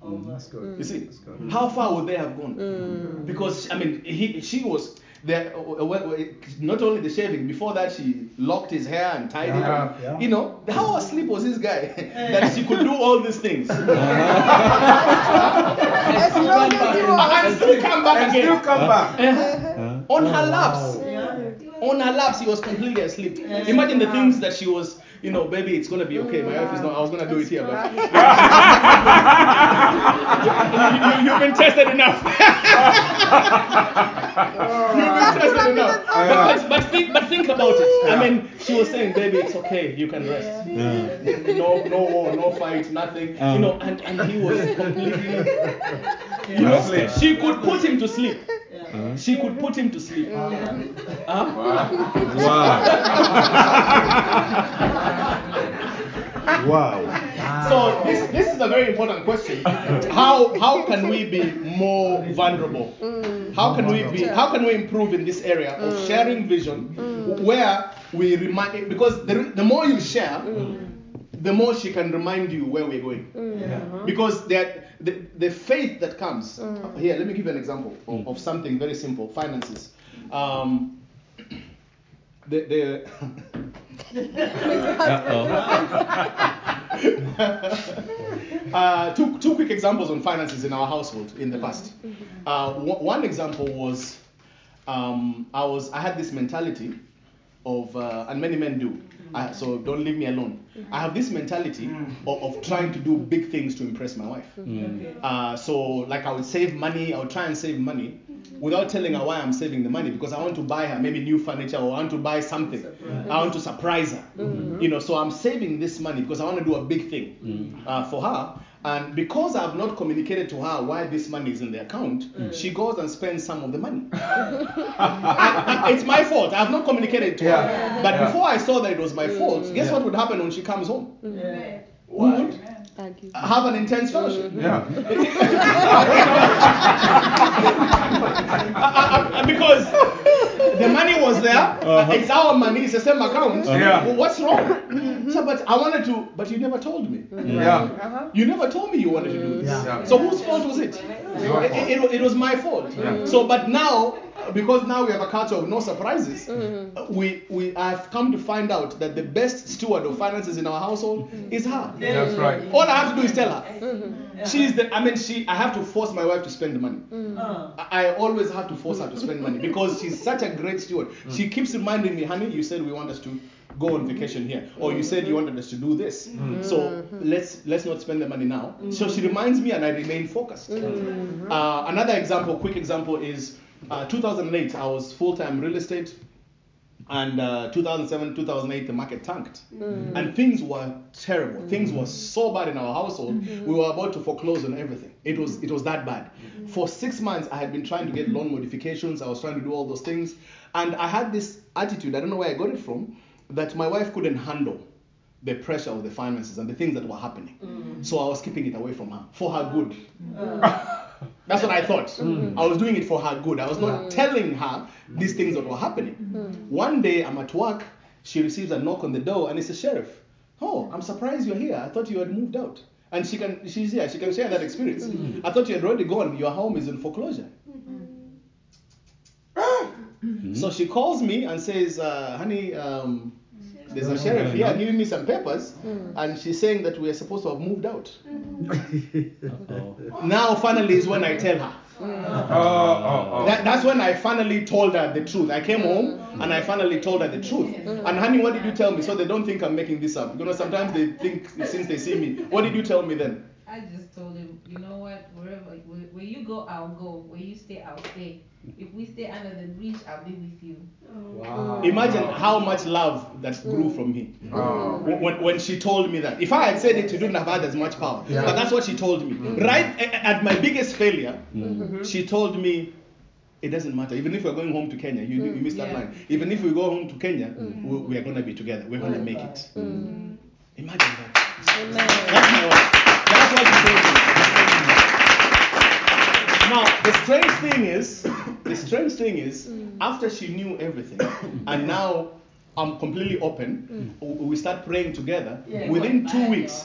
Oh my mm, That's good. You see, That's good. how far would they have gone? Because I mean, he, she was there. uh, well, well, Not only the shaving. Before that, she locked his hair and tied it. Yeah, up. yeah. You know, how asleep was this guy that she could do all these things As long as you are. and still come back And again still come back. Uh-huh. on her laps? On her laps, he was completely asleep. Imagine the things that she was. You know, baby, it's gonna be okay. My wife is not. I was gonna do it here, but you, you, have been tested enough. You've enough. But, but, think, but think about it. I mean, she was saying, baby, it's okay. You can rest. No, no war, no fight, nothing. You know, and, and he was completely. You know, she could put him to sleep. She could put him to sleep. Huh? Wow. Wow. So this, this is a very important question. How how can we be more vulnerable? Mm. How can we be how can we improve in this area of mm. sharing vision mm. where we remind because the, the more you share, the more she can remind you where we're going. Uh-huh. Because that the, the faith that comes here, let me give you an example of, of something very simple, finances. Um, the, the uh, two, two quick examples on finances in our household in the past. Uh, one one example was um, I was I had this mentality of uh, and many men do. I, so don't leave me alone. I have this mentality of, of trying to do big things to impress my wife. Uh, so like I would save money, I would try and save money without telling her why I'm saving the money because I want to buy her maybe new furniture or I want to buy something. I want to surprise her. Mm-hmm. You know, so I'm saving this money because I want to do a big thing mm. uh, for her. And because I've not communicated to her why this money is in the account, mm. she goes and spends some of the money. I- I- it's my fault. I've not communicated to Yeah. her. But Yeah. before I saw that it was my mm. fault, guess Yeah. what would happen when she comes home? Yeah. We would have an intense fellowship. Yeah. Because the money was there. Uh-huh. It's our money. It's the same account. Uh-huh. Yeah. Well, what's wrong? Mm-hmm. So, but I wanted to, but you never told me. Mm-hmm. Yeah. Uh-huh. You never told me you wanted to do this. Yeah. So whose fault was it? Your It, it- it was my fault. Yeah. So, but now, because now we have a culture of no surprises, uh, we we have come to find out that the best steward of finances in our household mm-hmm. is her. That's mm-hmm. right. All I have to do is tell her. She's the. I mean, she. I have to force my wife to spend the money. Uh, I I always have to force her to spend money because she's such a great steward. Mm. She keeps reminding me, honey, you said we want us to go on vacation here, or you said you wanted us to do this. Mm. So let's let's not spend the money now. So she reminds me, and I remain focused. Uh, another example, quick example, is uh, 2008. I was full time real estate. And uh, 2007, 2008, the market tanked, mm. and things were terrible. Mm. Things were so bad in our household. Mm-hmm. We were about to foreclose on everything. It was it was that bad. Mm-hmm. For six months, I had been trying to get loan modifications. I was trying to do all those things, and I had this attitude. I don't know where I got it from, that my wife couldn't handle the pressure of the finances and the things that were happening. Mm. So I was keeping it away from her for her good. Uh. That's what I thought. Mm. I was doing it for her good. I was not mm. telling her these things that were happening. Mm. One day I'm at work, she receives a knock on the door and it's a sheriff. Oh, I'm surprised you're here. I thought you had moved out. And she can she's here, she can share that experience. I thought you had already gone. Your home is in foreclosure. Mm-hmm. Ah! Mm-hmm. So she calls me and says, uh, honey, um, there's a sheriff here giving me some papers, hmm. and she's saying that we are supposed to have moved out. Now, finally, is when I tell her. Hmm. Oh, oh, oh. That, that's when I finally told her the truth. I came home hmm. and I finally told her the truth. And honey, what did you tell me? So they don't think I'm making this up. You know, sometimes they think since they see me. What did you tell me then? I just told him, you know what, wherever, where, where you go, I'll go. Where you stay, I'll stay. If we stay under the bridge, I'll be with you. Wow. Imagine how much love that grew mm. from me. Oh. When, when she told me that. If I had said it, she wouldn't have had as much power. Yeah. But that's what she told me. Mm. Right at my biggest failure, mm. mm-hmm. she told me, it doesn't matter. Even if we're going home to Kenya, you, you missed that Yeah. line. Even if we go home to Kenya, we, we are going to be together. We're going to make it. Imagine that. Amen. That's my wife. That's what she told me. Now, the strange thing is, the strange thing is, after she knew everything, and now I'm completely open, w- we start praying together. Yeah. Within two weeks,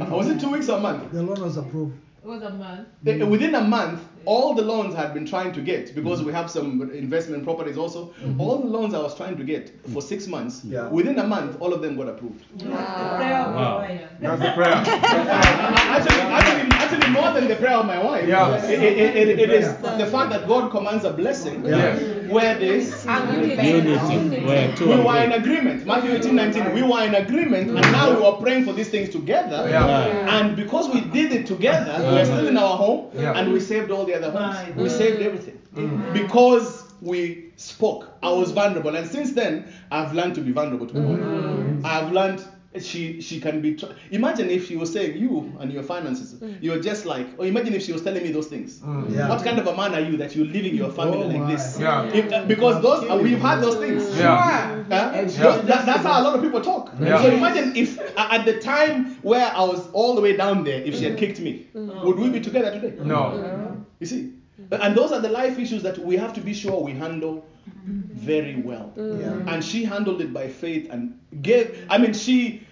uh, was it two weeks or a month? The loan was approved. It was a month. Uh, Within a month, all the loans I had been trying to get because we have some investment properties also. All the loans I was trying to get for six months, Yeah. within a month, all of them got approved. the prayer of Wow. my wife. That's the prayer. actually, actually, actually, more than the prayer of my wife. Yeah. It, it, it, it is the fact that God commands a blessing Yes. where this Unity, where two we were in agreement. Matthew 18, 19. We were in agreement, and now we were praying for these things together. Yeah. And because we did it together, we are still in our home, Yeah. and we saved all the other homes. We saved everything mm. because we spoke. I was vulnerable, and since then, I've learned to be vulnerable to my wife. I've learned. She she can be. Tr- imagine if she was saying you and your finances. You're just like. Or imagine if she was telling me those things. Yeah. What kind of a man are you that you're leaving your family Oh like my. this? Yeah. If- uh, because those uh, we've had those things. Yeah. Huh? And she Those- that- that's how a lot of people talk. Yeah. So imagine if uh, at the time where I was all the way down there, if she had kicked me, would we be together today? No. You see? And those are the life issues that we have to be sure we handle very well. Yeah. And she handled it by faith and gave, I mean, she,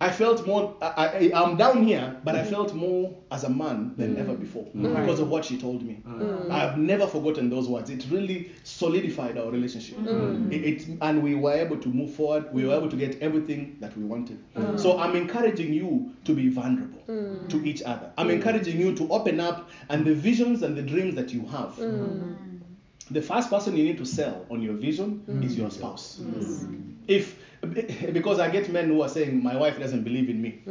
I felt more, I, I'm down here, but I mm-hmm. felt more as a man than mm-hmm. ever before because of what she told me. I've never forgotten those words. It really solidified our relationship. It, it, and we were able to move forward. We were able to get everything that we wanted. So I'm encouraging you to be vulnerable to each other. I'm encouraging you to open up and the visions and the dreams that you have. The first person you need to sell on your vision mm. is your spouse. Mm. Mm. If because I get men who are saying my wife doesn't believe in me.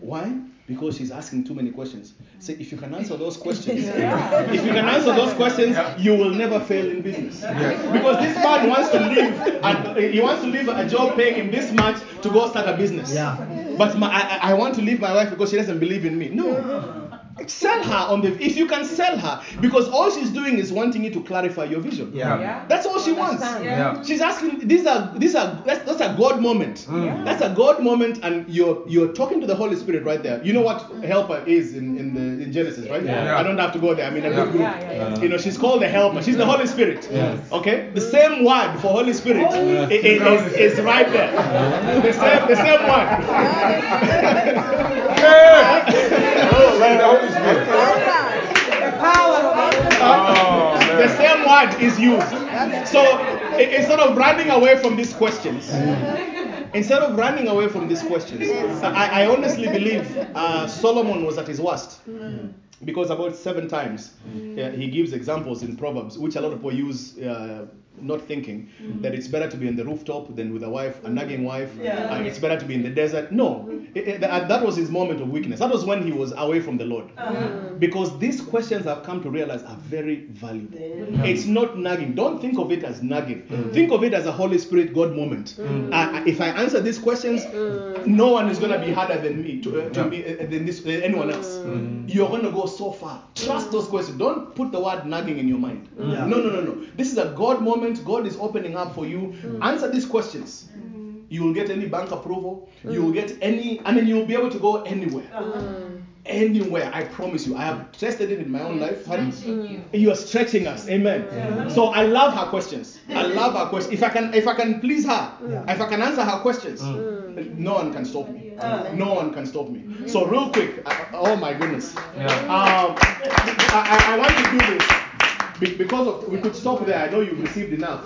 Why? Because she's asking too many questions. Say if you can answer those questions, if you can answer those questions, you will never fail in business. Because this man wants to leave, and he wants to live a job paying him this much, to go start a business. Yeah. But my, I, I want to leave my wife because she doesn't believe in me. No. Sell her on the if you can sell her because all she's doing is wanting you to clarify your vision. Yeah. Yeah. That's all she wants. Understand. Yeah. She's asking. These are these are that's, that's a God moment. Mm. Yeah. That's a God moment, and you're you're talking to the Holy Spirit right there. You know what helper is in, in the in Genesis, right? Yeah. I don't have to go there. I mean, a Yeah. good group. Yeah, yeah, yeah. You know, she's called the helper. She's the Holy Spirit. Yes. Okay, the same word for Holy Spirit i- i- is, is, right there. The same the same Oh, like the The power of Oh, The same word is used. So instead of running away from these questions. Instead of running away from these questions, I, I honestly believe uh, Solomon was at his worst. Because about seven times uh, he gives examples in Proverbs, which a lot of people use uh, not thinking that it's better to be on the rooftop than with a wife, a nagging wife. Yeah. Uh, it's better to be in the desert. No, It- it- that that was his moment of weakness. That was when he was away from the Lord. Because these questions I've come to realize are very valuable. It's not nagging. Don't think of it as nagging. Think of it as a Holy Spirit God moment. Uh, if I answer these questions, no one is going to be harder than me, to, uh, to me uh, than this, uh, anyone else. You're going to go so far. Trust those questions. Don't put the word nagging in your mind. Yeah. No, no, no, no. This is a God moment. God is opening up for you. Mm. Answer these questions. Mm. You will get any bank approval. You mm. will get any. I mean, you will be able to go anywhere. Anywhere, I promise you. I have tested it in my own life. honey. You are stretching us, amen. So I love her questions. I love her questions. If I can, if I can please her, if I can answer her questions, no one can stop me. No one can stop me. So real quick, I- oh my goodness, um, I, I- I want to do this be- because of we could stop there. I know you've received enough,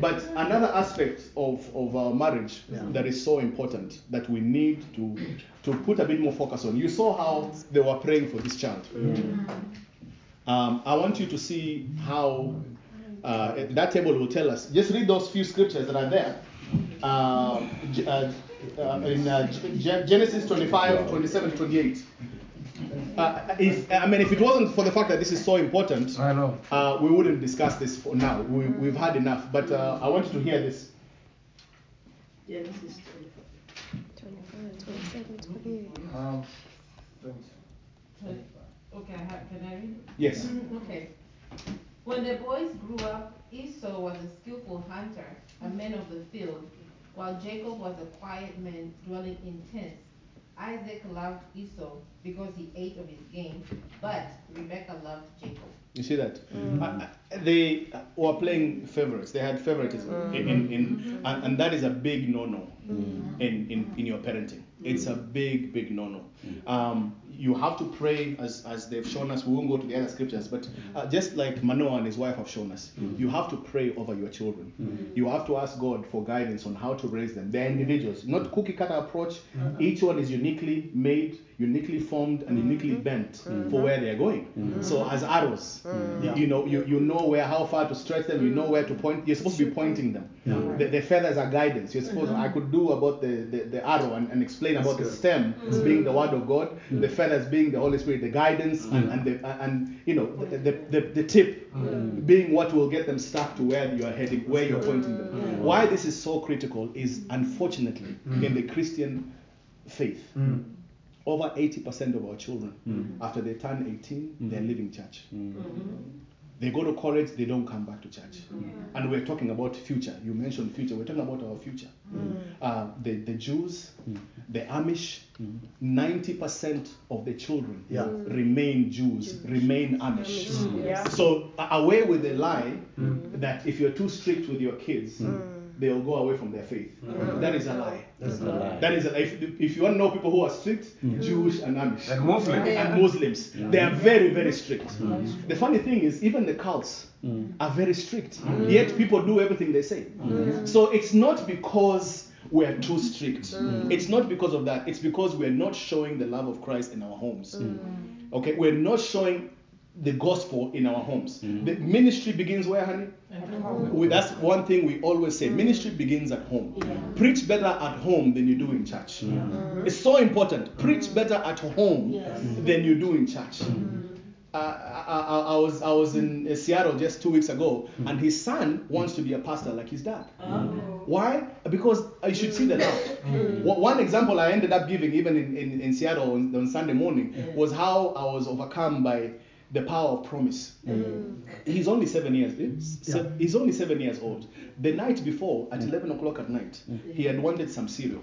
but another aspect of of our marriage that is so important that we need to to put a bit more focus on. You saw how they were praying for this child. Um, I want you to see how uh, that table will tell us. Just read those few scriptures that are there. Uh, uh, uh, in uh, G- Genesis 25, 27, 28. Uh, if I mean, if it wasn't for the fact that this is so important, I know. uh, we wouldn't discuss this for now. We, we've had enough. But uh, I want you to hear this. Genesis 25. Um, Okay, I have, can I read? Yes. Okay. When the boys grew up, Esau was a skillful hunter, a man of the field, while Jacob was a quiet man dwelling in tents. Isaac loved Esau because he ate of his game, but Rebekah loved Jacob. You see that? Mm. Uh, uh, they uh, were playing favorites. They had favoritism, mm. in, in, in, mm-hmm. and, and that is a big no-no mm. in, in, in your parenting. It's a big, big no-no. Um, you have to pray as, as they've shown us. We won't go to the other scriptures, but uh, just like Manoah and his wife have shown us, mm-hmm. you have to pray over your children. Mm-hmm. You have to ask God for guidance on how to raise them. They're individuals, not cookie cutter approach. Mm-hmm. Each one is uniquely made, uniquely formed, and uniquely mm-hmm. bent mm-hmm. for where they are going. Mm-hmm. So as arrows, you, you know, you, you know where how far to stretch them. You know where to point. You're supposed to be pointing them. The, the feathers are guidance. You're supposed. I could do about the, the, the arrow and, and explain about the stem being the word of God, the feathers being the Holy Spirit, the guidance, and and the, and you know the the, the, the tip being what will get them stuck to where you are heading, where you're pointing them. Why this is so critical is unfortunately in the Christian faith. Over 80% of our children, mm. after they turn 18, mm. they're leaving church. Mm. Mm-hmm. They go to college, they don't come back to church. Mm-hmm. And we're talking about future. You mentioned future. We're talking about our future. Uh, the, the Jews, the Amish, 90% of the children Yeah. remain Jews, remain Amish. Yeah. So uh, away with the lie that if you're too strict with your kids, they'll go away from their faith. Mm. That is a lie. That's a lie. That is a lie. If, if you want to know people who are strict, mm. Jewish and Amish. Like Muslims. And Muslims. They are very, very strict. Mm. The funny thing is, even the cults are very strict. Yet people do everything they say. So it's not because we're too strict. It's not because of that. It's because we're not showing the love of Christ in our homes. Okay? We're not showing the gospel in our homes. Mm-hmm. The ministry begins where, honey? We, that's one thing we always say. Mm-hmm. Ministry begins at home. Preach better at home than you do in church. Mm-hmm. It's so important. Preach better at home than you do in church. uh, I, I, I was I was in uh, Seattle just two weeks ago, and his son wants to be a pastor like his dad. Oh. Why? Because you should see the love. One- One example I ended up giving, even in, in, in Seattle on, on Sunday morning, was how I was overcome by the power of promise. Mm. Mm. He's only seven years. eh? Se- He's only seven years old. The night before, at mm. 11 o'clock at night, he had wanted some cereal.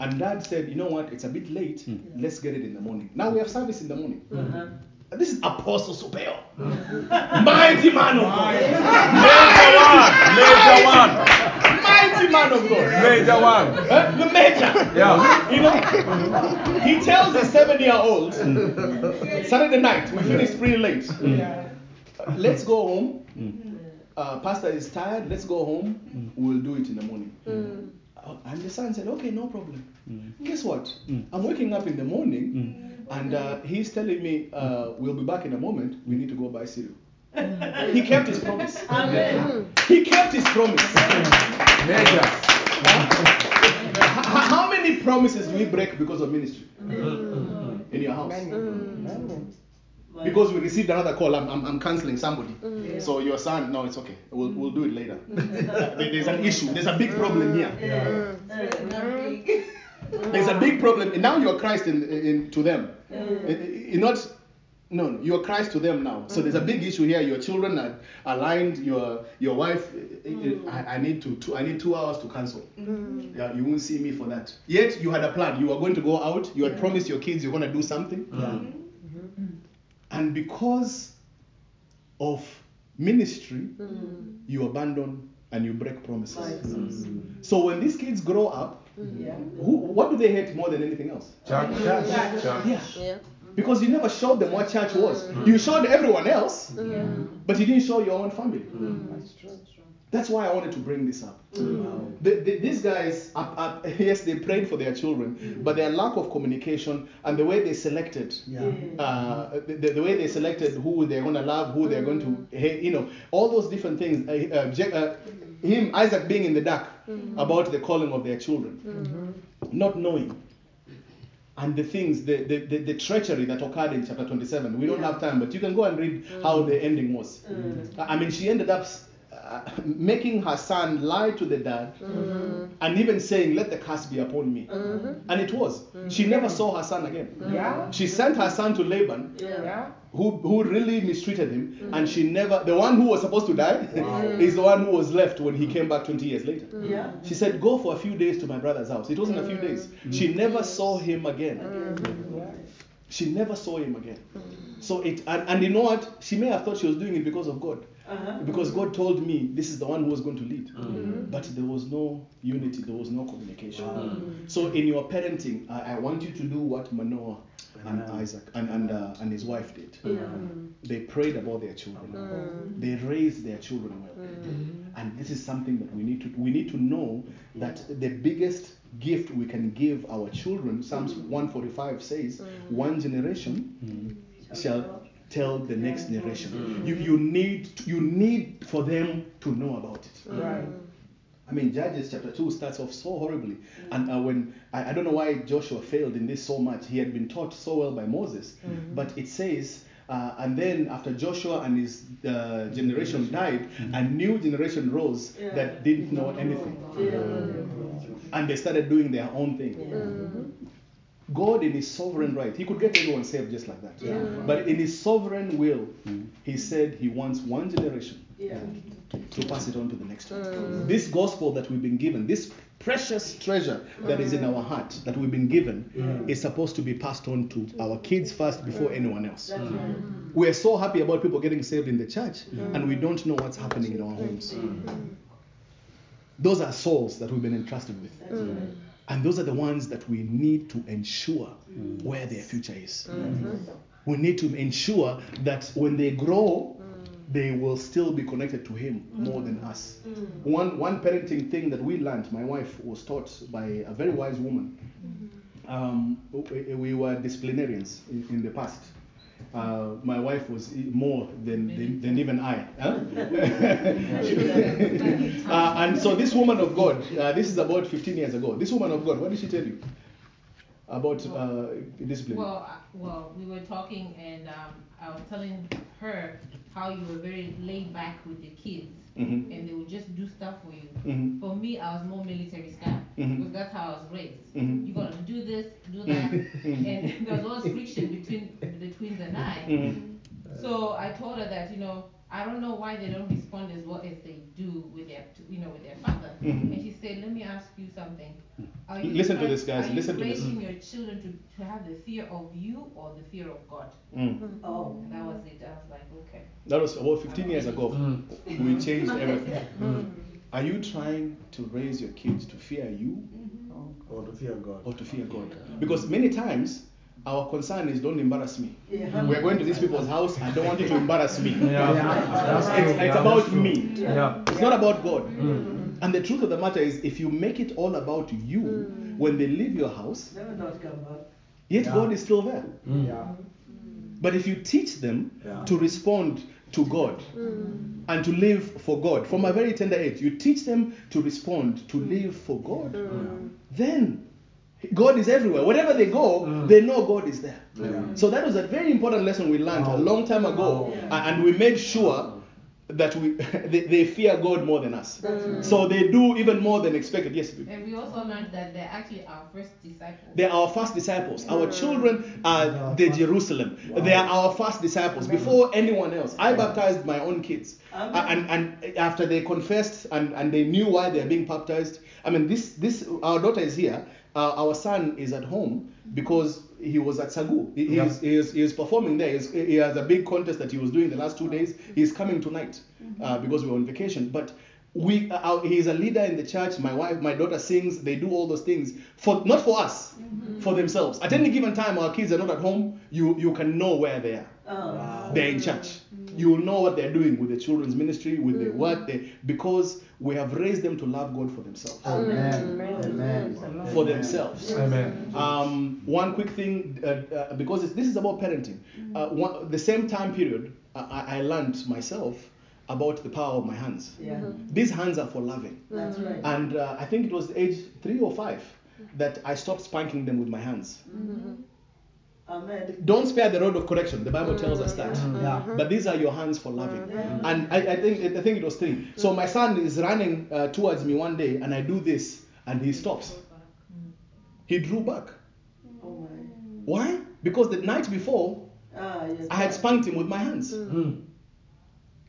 And dad said, you know what, it's a bit late, let's get it in the morning. Now we have service in the morning. Uh-huh. Mm-hmm. This is Apostle Supeo. Mighty man of God. Major one. Mighty man of God. Major one. The major. Yeah. You know? He tells his seven year old, Saturday night, we finished pretty late. Uh, Let's go home. Uh, pastor is tired, let's go home. We'll do it in the morning. Uh, And the son said, okay, no problem. Guess what? I'm waking up in the morning and uh, he's telling me, uh, we'll be back in a moment. We need to go buy cereal. He kept his promise. Amen. He kept his promise. Major. How many promises do we break because of ministry mm. in your house? Because we received another call, I'm, I'm, I'm canceling somebody. Mm. So your son, no, it's okay. We'll, mm. we'll do it later. There's an issue. There's a big problem here. There's a big problem. And Now you're Christ in, in, to them. You're not. No, no, you're Christ to them now. So there's a mm-hmm. big issue here. Your children are aligned. Your your wife. Eh, eh, eh, mm. I, I need to two, I need two hours to cancel. Mm. Yeah, you won't see me for that. Yet you had a plan. You were going to go out. You had promised your kids you're going to do something. Yeah. Mm-hmm. Mm-hmm. And because of ministry, mm. you abandon and you break promises. So when these kids grow up, who, what do they hate more than anything else? Church. Church. Church. Yeah. Because you never showed them what church was. Mm-hmm. You showed everyone else, mm-hmm. but you didn't show your own family. Mm-hmm. That's why I wanted to bring this up. The- the- these guys, up, up, yes, they prayed for their children, but their lack of communication and the way they selected, uh, the, the way they selected who they're going to love, who they're going to hate, you know, all those different things. Uh, uh, uh, him, Isaac, being in the dark about the calling of their children, not knowing and the things, the, the, the, the treachery that occurred in chapter 27. We don't have time, but you can go and read mm. how the ending was. Mm. I mean, she ended up uh, making her son lie to the dad mm-hmm. and even saying, Let the curse be upon me. Mm-hmm. And it was. She mm-hmm. never saw her son again. Yeah. She sent her son to Laban, Yeah. Who, who really mistreated him, mm. and she never, the one who was supposed to die, is the one who was left when he came back 20 years later. Mm. Yeah. She said, Go for a few days to my brother's house. It wasn't a few mm. days. She never saw him again. She never saw him again. So it and, and you know what? She may have thought she was doing it because of God. Uh-huh. Because God told me this is the one who was going to lead. Mm-hmm. But there was no unity, there was no communication. So in your parenting, I, I want you to do what Manoah and Isaac and, and, uh, and his wife did. They prayed about their children. Mm. They raised their children well. Mm. And this is something that we need to we need to know that the biggest gift we can give our children, Psalms mm. 145 says, one generation shall tell the next generation. You, you need you need for them to know about it. Right. I mean, Judges chapter 2 starts off so horribly. And uh, when, I, I don't know why Joshua failed in this so much. He had been taught so well by Moses. But it says, uh, and then after Joshua and his uh, generation mm-hmm. died, mm-hmm. a new generation rose that didn't know anything. Mm-hmm. And they started doing their own thing. God, in His sovereign right, He could get everyone saved just like that. Yeah. But in His sovereign will, He said He wants one generation Yeah. To pass it on to the next one. Mm. This gospel that we've been given, this precious treasure that is in mm. our heart that we've been given, mm. is supposed to be passed on to our kids first before anyone else. That's. We're so happy about people getting saved in the church, and we don't know what's happening in our homes. Those are souls that we've been entrusted with. That's. And those are the ones that we need to ensure where their future is. Mm-hmm. We need to ensure that when they grow, they will still be connected to Him more than us. One, one parenting thing that we learned, my wife was taught by a very wise woman. Um, we, we were disciplinarians in, in the past. Uh, my wife was more than, than, than even I. huh? uh, and so this woman of God, uh, this is about 15 years ago. This woman of God, what did she tell you? about uh, discipline. Well, I- well, we were talking and um, I was telling her how you were very laid back with the kids. Mhm. And they would just do stuff for you. Mhm. For me, I was more military style, Mhm. because that's how I was raised. Mhm. You gotta do this, do that, Mhm. and there was always friction between, the twins and I. So I told her that, you know, I don't know why they don't respond as well as they do with their, you know, with their father. Mhm. And she said, let me ask you something. Are you Listen to this, guys. Are Listen you to this. raising your children to, to have the fear of you or the fear of God? Mm. Oh, that was it. I was like, okay. That was about 15 years ago. We changed everything. Mm. Are you trying to raise your kids to fear you Or to fear God. or to fear God? Because many times our concern is don't embarrass me. Yeah. We're going to these people's house. I don't want you to embarrass me. Yeah. That's It's, true. it's Yeah, about that's true. me. Yeah. It's not about God. Mm. And the truth of the matter is, if you make it all about you, mm. when they leave your house, They will not come back. yet Yeah. God is still there. Mm. Yeah. But if you teach them Yeah. to respond to God and to live for God from a very tender age, you teach them to respond, to live for God, then God is everywhere. Wherever they go, they know God is there. So that was a very important lesson we learned a long time ago, a- and we made sure that we they, they fear God more than us. So they do even more than expected. Yes, babe. And we also learned that they're actually our first disciples. They are our first disciples. Our children are the Jerusalem. They are our first disciples before anyone else. I baptized my own kids. Amen. And, and after they confessed and, and they knew why they're being baptized, I mean, this, this our daughter is here. Uh, our son is at home because he was at Sagu. He, he Yeah. is, he, is, he is performing there. He's, he has a big contest that he was doing the last two days. He's coming tonight uh, because we're on vacation. But we, uh, our- he's a leader in the church. My wife, my daughter sings. They do all those things for not for us, for themselves. At any given time, our kids are not at home. You you can know where they are. Oh. They're in church. You will know what they're doing with the children's ministry, with the what they because we have raised them to love God for themselves. Amen. Amen. For themselves. Amen. Um, one quick thing, uh, uh, because it's, this is about parenting. Uh, one, the same time period, uh, I, I learned myself about the power of my hands. Yeah. These hands are for loving. That's right. And uh, I think it was age three or five that I stopped spanking them with my hands. Amen. Don't spare the rod of correction. The Bible tells us that. Mm-hmm. Yeah. Mm-hmm. But these are your hands for loving. Yeah. Mm-hmm. And I, I think I think it was three. So my son is running uh, towards me one day, and I do this, and he stops. He drew back. Oh. Why? Because the night before, Ah, yes. I had spanked him with my hands. Mm. Mm.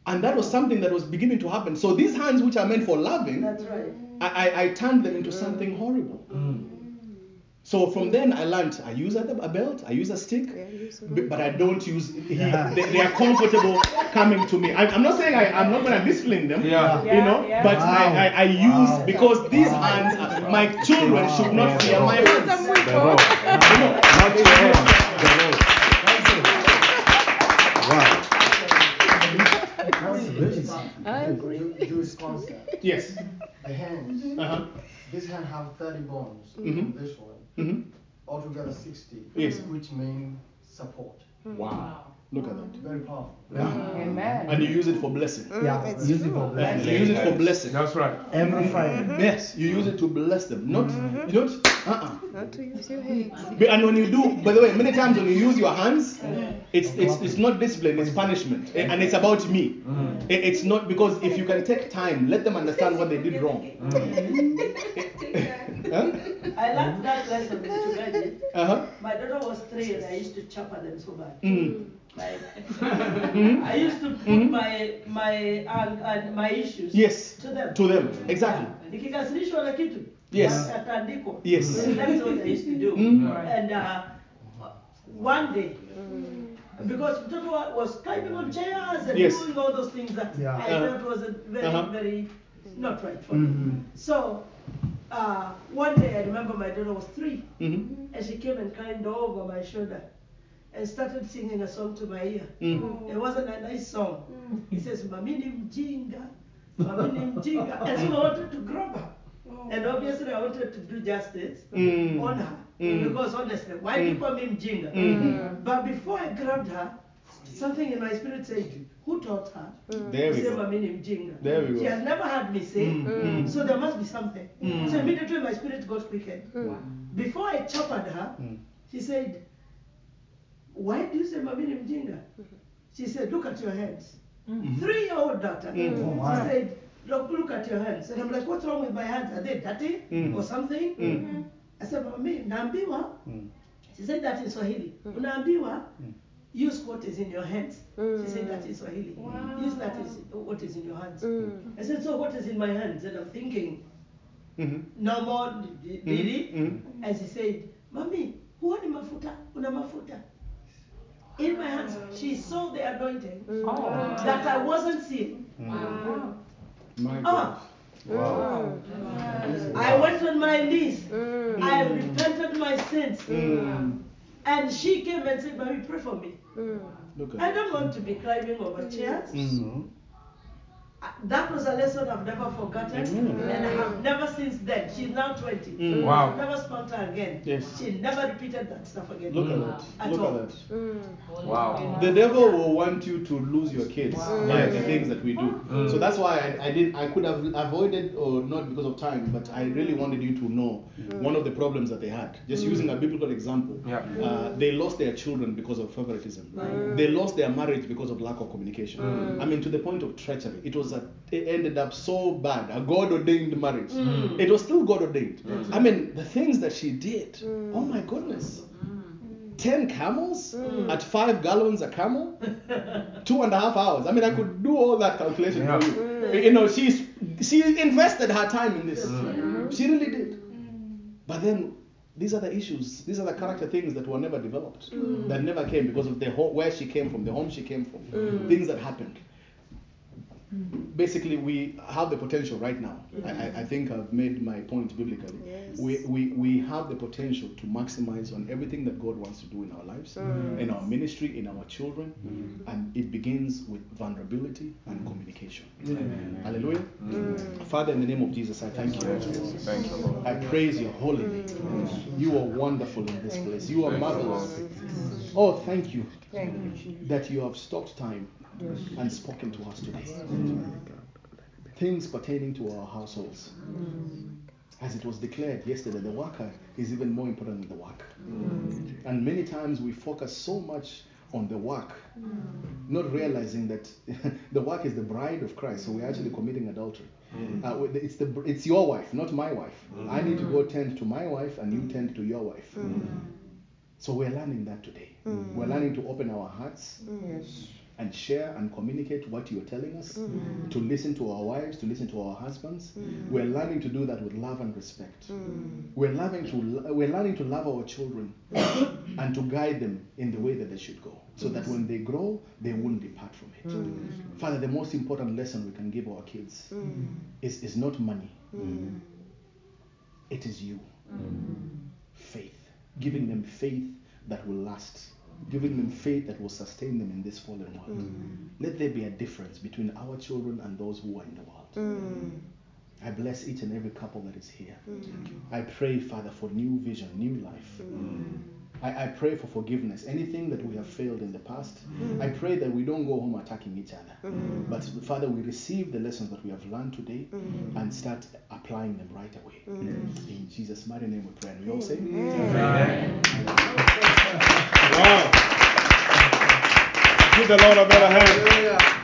And that was something that was beginning to happen. So these hands, which are meant for loving, That's right. I, I, I turned them into mm. something horrible. So from then I learned I use a, a belt, I use a stick, b- but I don't use. He, Yeah. they, they are comfortable coming to me. I, I'm not saying I, I'm not going to discipline them, Yeah. you know, Yeah, yeah. but Wow. I, I, I use Wow. because these Wow. hands, are, my children should not fear my hands. The road. You know, Not your hand. The road. Wow. That's really I agree. Jew- Jewish. Yes. The hands. Uh-huh. This hand have 30 bones. Mhm. This one. Hmm Altogether 60. Yes. Which means support. Wow. Look at that. Very powerful. Mm, amen. And you use it for blessing. Mm, yeah, it's use it true. for You blessing. use it for blessing. That's right. Every mm-hmm. Friday. Mm-hmm. Yes, you use it to bless them. Not, mm-hmm. you don't, uh-uh. Not to use your hands. And when you do, by the way, many times when you use your hands, it's it's, it's not discipline, it's punishment, and it's about me. It- It's not because if you can take time, let them understand what they did wrong. Huh? I learned that lesson with Chungaji. Uh-huh. My daughter was three and I used to chapper them so bad. Mm. Like, Mhm. I used to put Mhm. my my uh, uh, my issues Yes. to them. To them, exactly. Nikikasirishwa na kitu Yes. atandikwa. Yes. That's what I used to do. Mm. And uh, one day, because mtoto wa- was climbing on chairs and Yes. doing all those things that Yeah. I felt was very Uh-huh. very not right for me. Mhm. So uh, one day I remember my daughter was three. Mhm. And she came and climbed over my shoulder and started singing a song to my ear. Mm. It wasn't a nice song. He says, Mamini mjinga, Mamini mjinga. And so I wanted to grab her. And obviously I wanted to do justice Mm. on her. Mm. Because honestly, why Mm. do you call me mjinga? Mm. But before I grabbed her, something in my spirit said, Who taught her? There we Say, go. "Mami mjinga." There we She go. has never heard me say, Mm, mm. so there must be something. Mm. So immediately my spirit got quickened. Before I choppered her, she said, Why do you say Mami ni mjinga? She said, Look at your hands. Three year old daughter. Mm. Oh. She said, look, look at your hands. And I'm like, What's wrong with my hands? Are they dirty Mm. or something? Mm. I said, Mami, naambiwa. She said that in Swahili. Unaambiwa, use what is in your hands. She said that in Swahili. Use that is what is in your hands. I said, so what is in my hands? And I'm thinking, Mhm. no more Didi. Mhm. And she said, Mami, huo ni mafuta, una mafuta. In my hands, mm. she saw the anointing mm. Oh. that I wasn't seeing. Mm. Wow. My Ah. Wow. I went on my knees. I repented my sins. Mm. And she came and said, Mommy, pray for me. Look I don't want to be climbing over chairs. Mm. That was a lesson I've never forgotten, Mm. and I have never since then. She's now 20. Mm. Wow. I've never spanked her again. Yes. She never repeated that stuff again. Look at that. At Look all. at that. Mm. Wow. The devil will want you to lose your kids Wow. by Yes. the things that we do. Mm. So that's why I, I did I could have avoided or not because of time, but I really wanted you to know one of the problems that they had. Just Mm. using a biblical example, uh, they lost their children because of favoritism. Mm. They lost their marriage because of lack of communication. Mm. I mean, to the point of treachery. It was a, it ended up so bad. A God ordained marriage. Mm. It was still God ordained. Mm. I mean, the things that she did. Oh my goodness. 10 camels at 5 gallons a camel two and a half hours i mean i could do all that calculation for you you know she's she invested her time in this she really did but then these are the issues these are the character things that were never developed Mm. that never came because of the home where she came from the home she came from Mm. things that happened Mm. basically we have the potential right now. I, I, mm. I think i've made my point biblically. We, we, we have the potential to maximize on everything that god wants to do in our lives Mm. in our ministry in our children mm. and it begins with vulnerability and communication. Amen. hallelujah. Father in the name of jesus i thank you. Thank you, Lord. i praise your holy name. You are wonderful in this place. you are marvelous. Oh thank you. Thank you, that you have stopped time Yes. And spoken to us today. Mm. Things pertaining to our households. Mm. As it was declared yesterday, the worker is even more important than the work. Mm. And many times we focus so much on the work, not realizing that the work is the bride of Christ. So we're actually committing adultery. Uh, it's, the, it's your wife, not my wife. I need to go tend to my wife, and you tend to your wife. So we're learning that today. Mm. We're learning to open our hearts Yes. And share and communicate what you're telling us, Mm. to listen to our wives, to listen to our husbands. Mm. We're learning to do that with love and respect. Mm. We're learning to we're learning to love our children and to guide them in the way that they should go, so that when they grow, they won't depart from it. Mm. Father, the most important lesson we can give our kids Mm. is, is not money. Mm. It is you. Faith. Giving them faith that will last. Giving them faith that will sustain them in this fallen world. Mm. Let there be a difference between our children and those who are in the world. Mm. I bless each and every couple that is here. Mm. I pray, Father, for new vision, new life. I, I pray for forgiveness. Anything that we have failed in the past, Mm. I pray that we don't go home attacking each other. Mm. But Father, we receive the lessons that we have learned today Mm. and start applying them right away. Mm. In Jesus' mighty name we pray. And we all say, Amen. Wow. Give the Lord a better hand.